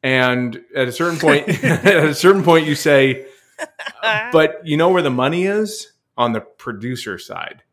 And at a certain point, <laughs> <laughs> at a certain point, you say, <laughs> but you know where the money is on the producer side.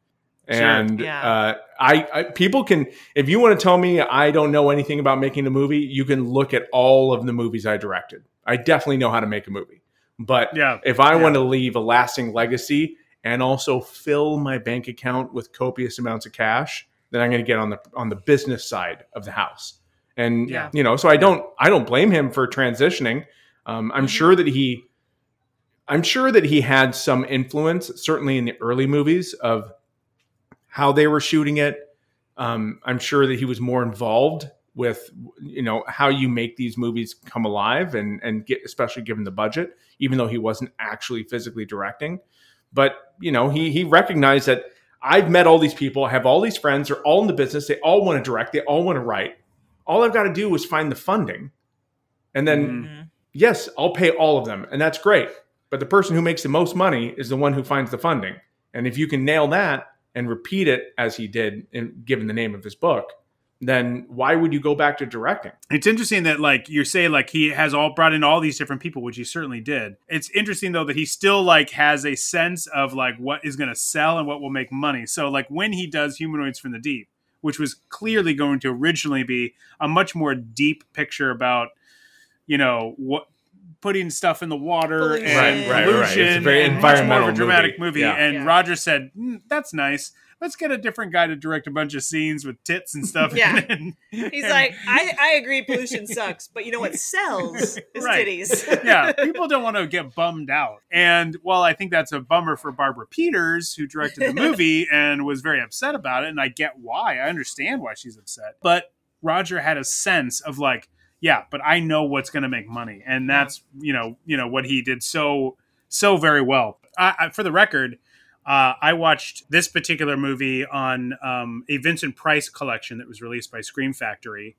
Sure. And Yeah. uh, I, I people can if you want to tell me I don't know anything about making a movie, you can look at all of the movies I directed. I definitely know how to make a movie. But Yeah. if I Yeah. want to leave a lasting legacy and also fill my bank account with copious amounts of cash, then I'm going to get on the on the business side of the house. And Yeah. you know, so I don't I don't blame him for transitioning. Um, I'm Mhm. sure that he I'm sure that he had some influence, certainly in the early movies, of how they were shooting it. Um, I'm sure that he was more involved with, you know, how you make these movies come alive, and and get especially given the budget, even though he wasn't actually physically directing. But you know, he he recognized that I've met all these people, I have all these friends, they're all in the business, they all want to direct, they all want to write. All I've got to do is find the funding, and then Mhm. Mhm. yes, I'll pay all of them, and that's great. But the person who makes the most money is the one who finds the funding. And if you can nail that and repeat it as he did, in, given the name of his book, then why would you go back to directing? It's interesting that like you say like he has all brought in all these different people, which he certainly did. It's interesting though that he still like has a sense of like what is going to sell and what will make money. So like when he does Humanoids from the Deep, which was clearly going to originally be a much more deep picture about you know what putting stuff in the water Pollution. and Right, right, right. It's a pollution very and much more of environmental a dramatic movie. movie. Yeah. And Yeah. Roger said, "Mm, "That's nice." Let's get a different guy to direct a bunch of scenes with tits and stuff. Yeah. <laughs> And- He's and- like, I, I agree, pollution sucks, but you know what sells <laughs> is Right. titties. <laughs> yeah, people don't want to get bummed out. And while I think that's a bummer for Barbara Peeters, who directed the movie and was very upset about it, and I get why, I understand why she's upset. But Roger had a sense of like, yeah, but I know what's going to make money, and that's you know, you know what he did so so very well. I, I, for the record. Uh, I watched this particular movie on um, a Vincent Price collection that was released by Scream Factory,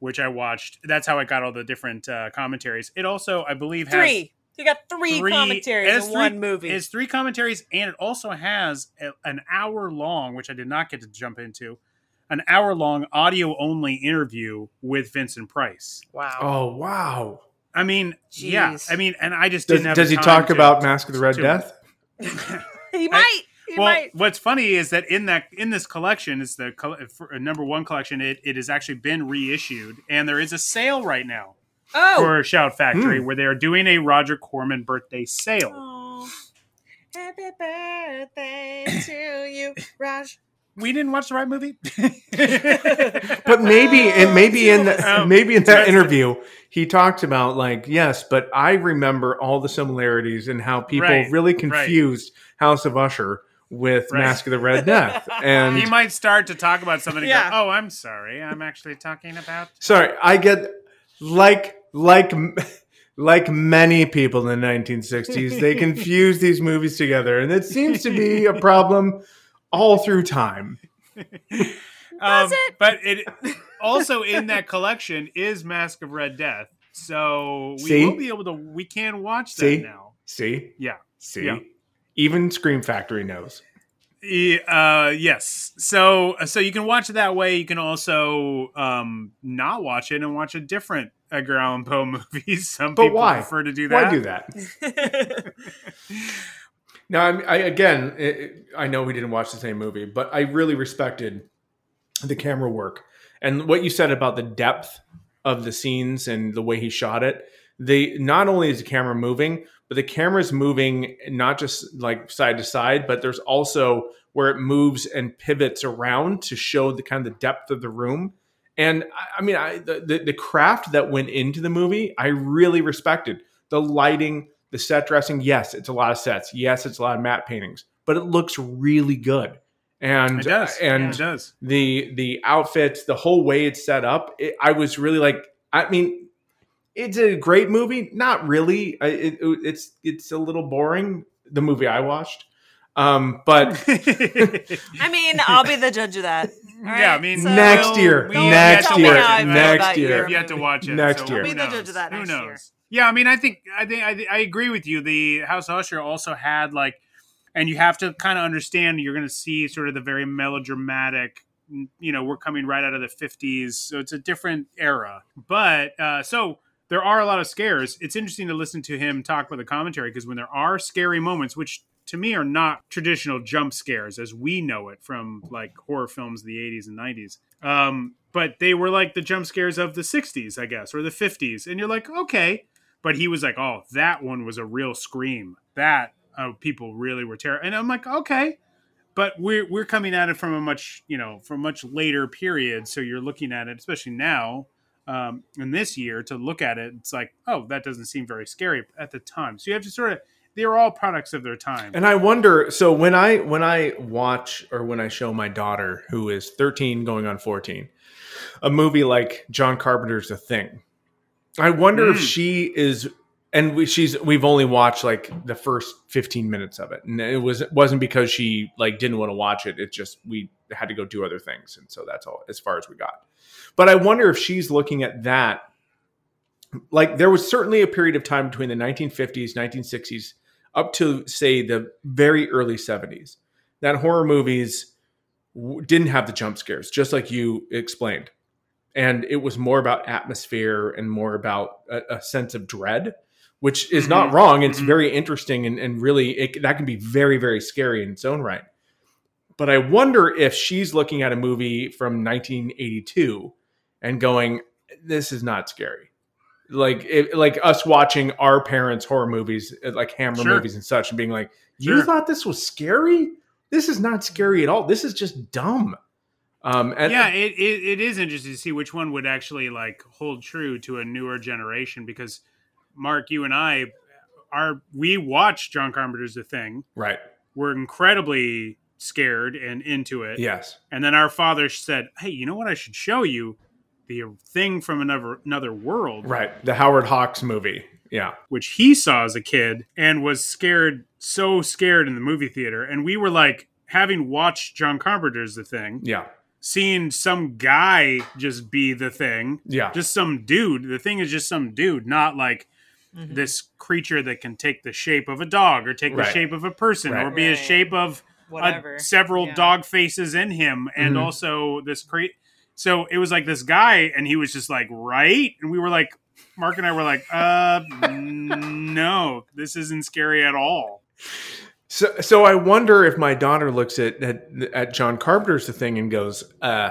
which I watched. That's how I got all the different uh, commentaries. It also, I believe, has Three. You got three, three- it commentaries has in three- one movie. It's three commentaries, and it also has a, an hour long, which I did not get to jump into, an hour long audio only interview with Vincent Price. wow. Oh wow! I mean, yeah, I mean, and I just Does, didn't have. does the he talk to- about Masque of the Red to- Death? <laughs> <laughs> he might. he well, might. what's funny is that in that in this collection, is the col- for- uh, number one collection. It, it has actually been reissued, and there is a sale right now Oh. for Shout Factory Hmm. where they are doing a Roger Corman birthday sale. Aw. Happy birthday <coughs> to you, Raj. We didn't watch the right movie. <laughs> But maybe <laughs> and maybe in the, Um, maybe in that interview he talked about like yes, but I remember all the similarities and how people Right, really right. Confused House of Usher with Right. Masque of the Red Death. <laughs> And he might start to talk about something and Yeah. go, "Oh, I'm sorry. I'm actually talking about." <laughs> sorry, I get like like like many people in the 1960s, they <laughs> confuse these movies together, and it seems to be a problem all through time. Um, it? But it also in that collection is Masque of Red Death, so we See? will be able to. We can watch that See? now. See, Yeah. see, Yeah. Even Scream Factory knows. Uh, yes. So so you can watch it that way. You can also um, not watch it and watch a different Edgar Allan Poe <laughs> movie. Some But people why? prefer to do that. Why do that? <laughs> Now, I, I again, it- I know we didn't watch the same movie, but I really respected the camera work and what you said about the depth of the scenes and the way he shot it. They not only is the camera moving, but the camera's moving not just like side to side, but there's also where it moves and pivots around to show the kind of the depth of the room. And I, I mean, I, the, the craft that went into the movie, I really respected the lighting, the set dressing. Yes, it's a lot of sets. Yes, it's a lot of matte paintings, but it looks really good. And It does. Uh, and it does. the the outfits, the whole way it's set up. It, I was really like, I mean, it's a great movie. Not really. I- It, it, it's it's a little boring. The movie I watched, um, but <laughs> I mean, I'll be the judge of that. All right? Yeah, I mean, So- next we'll- year, we Don't next year, how I next year. your We've to watch it. Next so year. I'll be the judge of that Who knows? year. Yeah, I mean, I think I think I, I agree with you. The House of Usher also had like, and you have to kind of understand. You're going to see sort of the very melodramatic. You know, we're coming right out of the '50s, so it's a different era. But uh, so there are a lot of scares. It's interesting to listen to him talk with the commentary because when there are scary moments, which to me are not traditional jump scares as we know it from like horror films of the 80s and 90s. Um, but they were like the jump scares of the 60s, I guess, or the 50s. And you're like, okay. But he was like, oh, that one was a real scream. That uh, people really were terrified. And I'm like, okay. But we're, we're coming at it from a much, you know, from a much later period. So you're looking at it, especially now, um, in this year, to look at it, it's like, oh, that doesn't seem very scary at the time. So you have to sort of, they're all products of their time. And I wonder. So when I when I watch or when I show my daughter, who is 13 going on 14, a movie like John Carpenter's The Thing, I wonder if Mm. she is. And we, she's we've only watched like the first 15 minutes of it, and it was it wasn't because she like didn't want to watch it. It just we had to go do other things, and so that's all as far as we got. But I wonder if she's looking at that. Like there was certainly a period of time between the 1950s, 1960s, up to say the very early 70s that horror movies didn't have the jump scares just like you explained and it was more about atmosphere and more about a, a sense of dread which is not Mhm. wrong it's Mhm. very interesting and, and really it, that can be very very scary in its own right but i wonder if she's looking at a movie from 1982 and going this is not scary like it, like us watching our parents horror movies uh, like hammer Sure. movies and such and being like you Sure. thought this was scary this is not scary at all. This is just dumb. Um, and yeah, it, it, it is interesting to see which one would actually like hold true to a newer generation because Mark, you and I are we watched John Carpenter's The Thing. right. We're incredibly scared and into it. Yes. And then our father said, "Hey, you know what? I should show you the thing from another another world." Right. The Howard Hawks movie. Yeah. which he saw as a kid and was scared so scared in the movie theater and we were like having watched john carpenter's the thing Yeah. seeing some guy just be the thing Yeah. just some dude the thing is just some dude not like Mhm. this creature that can take the shape of a dog or take Right. the shape of a person Right. or be a shape of a- Whatever. several Yeah. dog faces in him and Mhm. also this cre- so it was like this guy and he was just like right and we were like mark and i were like uh <laughs> no this isn't scary at all So, so I wonder if my daughter looks at, at at John Carpenter's the thing and goes, "Uh,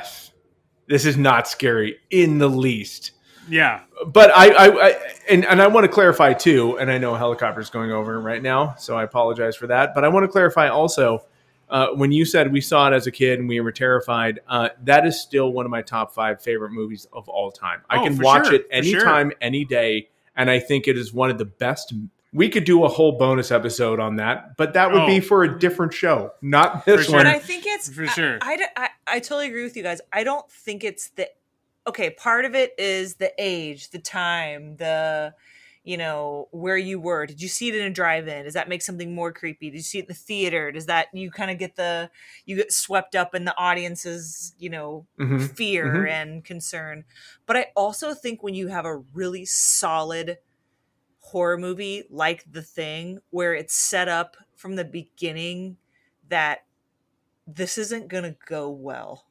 this is not scary in the least." Yeah But I, I, I and and I want to clarify too. And I know a helicopter's going over right now, so I apologize for that. But I want to clarify also. Uh, when you said we saw it as a kid and we were terrified, uh, that is still one of my top five favorite movies of all time. I Oh, can watch sure, it for sure. anytime, any day, and I think it is one of the best. We could do a whole bonus episode on that, but that would Oh. be for a different show, not this sure. one. But I think it's For sure. I- sure. I totally agree with you guys. I don't think it's the okay. Part of it is the age, the time, the you know where you were. Did you see it in a drive-in? Does that make something more creepy? Did you see it in the theater? Does that you kind of get the you get swept up in the audience's you know Mhm. fear Mhm. and concern? But I also think when you have a really solid horror movie like The Thing, where it's set up from the beginning that this isn't going to go well.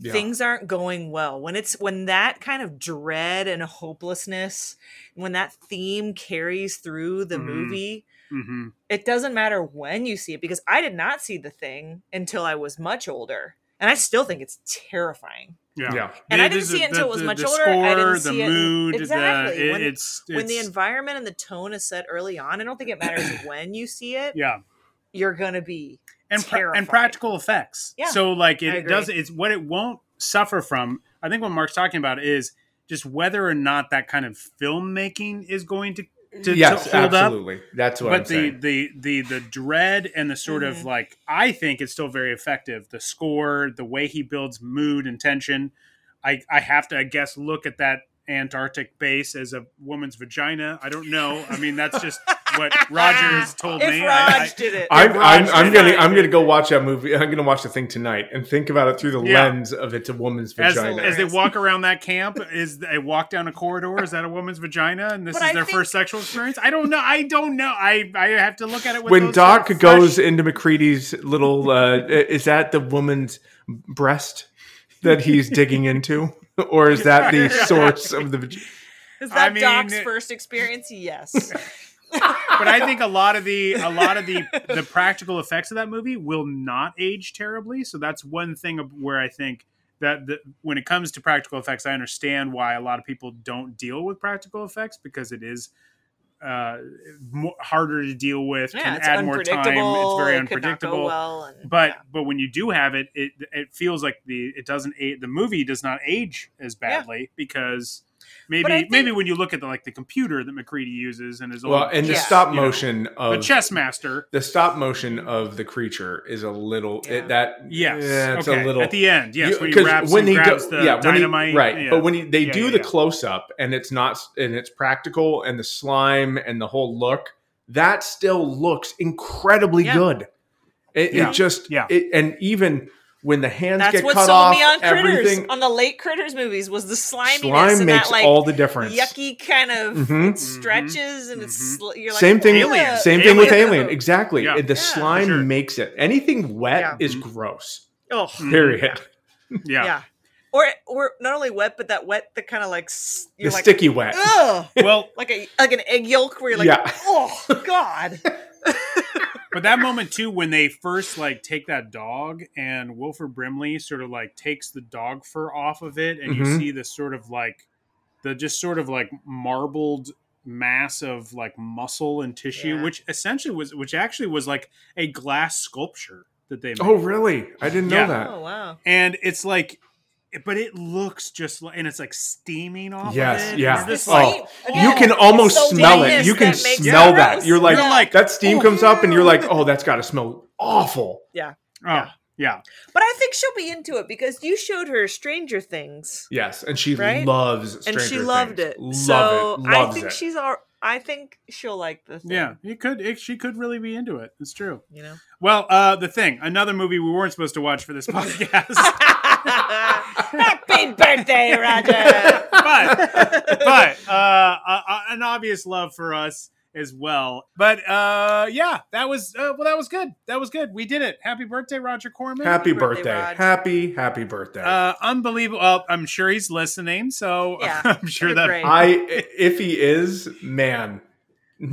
Yeah. Things aren't going well. When it's when that kind of dread and hopelessness, when that theme carries through the Mhm. movie, hmm it doesn't matter when you see it because I did not see the thing until I was much older. And I still think it's terrifying. yeah Yeah. And I didn't see it until it was the- much the older. I didn't score, see the it mood Exactly. the, it- When- it's, when the environment and the tone is set early on, I don't think it matters <coughs> when you see it. yeah You're gonna be and pra- and practical effects. Yeah, so like I it does it's what it won't suffer from. I think what Mark's talking about is just whether or not that kind of filmmaking is going to to, yes, to hold up. absolutely. That's what I'm But the, saying. the the the dread and the sort of Mhm. like I think it's still very effective. The score, the way he builds mood and tension. I I have to I guess look at that Antarctic base as a woman's vagina. I don't know. I mean that's just <laughs> what Roger has told if me. Raj I- I- did it. I'm, Raj I'm, I'm gonna it. I'm gonna go watch that movie. I'm gonna watch the thing tonight and think about it through the Yeah. lens of it's a woman's as, vagina. as they walk around that camp, is they walk down a corridor? Is that a woman's vagina? And this But is I their think- first sexual experience? I don't know. I don't know. I I have to look at it with when those Doc sort of goes fresh- into MacReady's little, uh, is that the woman's breast that he's <laughs> digging into, or is that the <laughs> source of the? vag- Is I that mean, Doc's first experience? Yes. <laughs> but I think a lot of the a lot of the the practical effects of that movie will not age terribly. So that's one thing where I think that the, when it comes to practical effects, I understand why a lot of people don't deal with practical effects because it is uh, mo harder to deal with. yeah, can add more time. It's very it could not go unpredictable. well, and, but yeah. but when you do have it, it it feels like the it doesn't the movie does not age as badly because maybe think- maybe when you look at the like the computer that MacReady uses and his Well, old and the Yeah. stop you know, motion of the chess master. the stop motion of the creature is a little Yeah. it, that Yes, yeah, it's okay. a little at the end. Yes, You- when he 'cause wraps when he grabs go- the yeah, when he- dynamite. right yeah. but when he, they Yeah, do yeah, the yeah. close up and it's not and it's practical and the slime and the whole look that still looks incredibly Yeah. good it, Yeah. it just Yeah. it, and even when the hands That's get what cut sold off me on critters. everything On the late critters movies was the sliminess slime and makes that like all the difference yucky kind of Mhm. it stretches and it's Mhm. sl- you're like same thing Alien. same thing with Alien. alien exactly Yeah. the Yeah. slime sure. makes it anything wet Yeah. is Mhm. gross Oh, Mhm. period Yeah. yeah. Or or not only wet, but that wet that kind of like s- the you're like sticky wet ugh, Well, like a like an egg yolk where you're like Yeah. oh god. <laughs> <laughs> but that moment too, when they first like take that dog and Wilford Brimley sort of like takes the dog fur off of it, and you Mhm. see this sort of like the just sort of like marbled mass of like muscle and tissue, Yeah. which essentially was which actually was like a glass sculpture. that they made. Oh, really? I didn't know Yeah. that. Oh wow. and it's like but it looks just like and it's like steaming off Yes, of it. yeah. It's this Oh, like you can almost so smell it. You can that smell that. gross. You're like, You're like, that steam oh. comes up, and you're like, oh, that's got to smell awful. Yeah. oh yeah But I think she'll be into it because you showed her Stranger Things. Yes, and she Right? loves. and Stranger she loved Things. it. Love so it. I think it. she's all. I think she'll like the thing. yeah it could it, she could really be into it it's true You know. well uh the thing another movie we weren't supposed to watch for this <laughs> podcast <laughs> Happy birthday, Roger. but but uh, uh, uh, an obvious love for us as well. But uh, yeah, that was uh, well, that was good. That was good. We did it. Happy birthday, Roger Corman. Happy birthday, birthday! Happy happy birthday! Uh, unbelievable. Well, I'm sure he's listening, so Yeah, <laughs> I'm sure that great. I if he is man,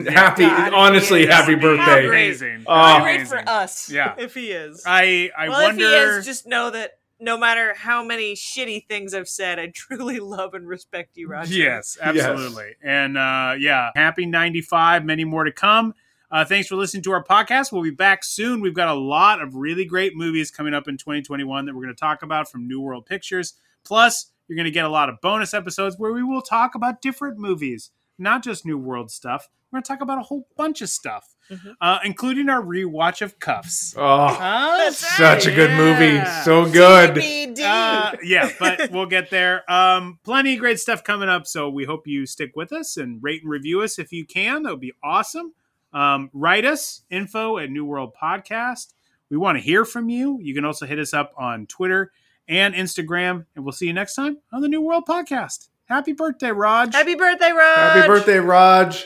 happy God, honestly, happy birthday. amazing. Oh. Great for us. Yeah. If he is. I I well, wonder. if he is, just know that no matter how many shitty things I've said, I truly <laughs> love and respect you, Roger. Yes, absolutely. And uh, yeah, happy 95, many more to come. Uh, thanks for listening to our podcast. We'll be back soon. We've got a lot of really great movies coming up in 2021 that we're going to talk about from New World Pictures. Plus, you're going to get a lot of bonus episodes where we will talk about different movies, not just New World stuff. We're going to talk about a whole bunch of stuff, Mhm. uh, including our rewatch of Cuffs. Oh, Huh? That's such a good movie, so good. Uh, yeah, but we'll get there. Um, plenty of great stuff coming up. So we hope you stick with us and rate and review us if you can. That would be awesome. Um, write us info at New World Podcast. We want to hear from you. You can also hit us up on Twitter and Instagram, and we'll see you next time on the New World Podcast. Happy birthday, Raj. Happy birthday, Raj. Happy birthday, Raj.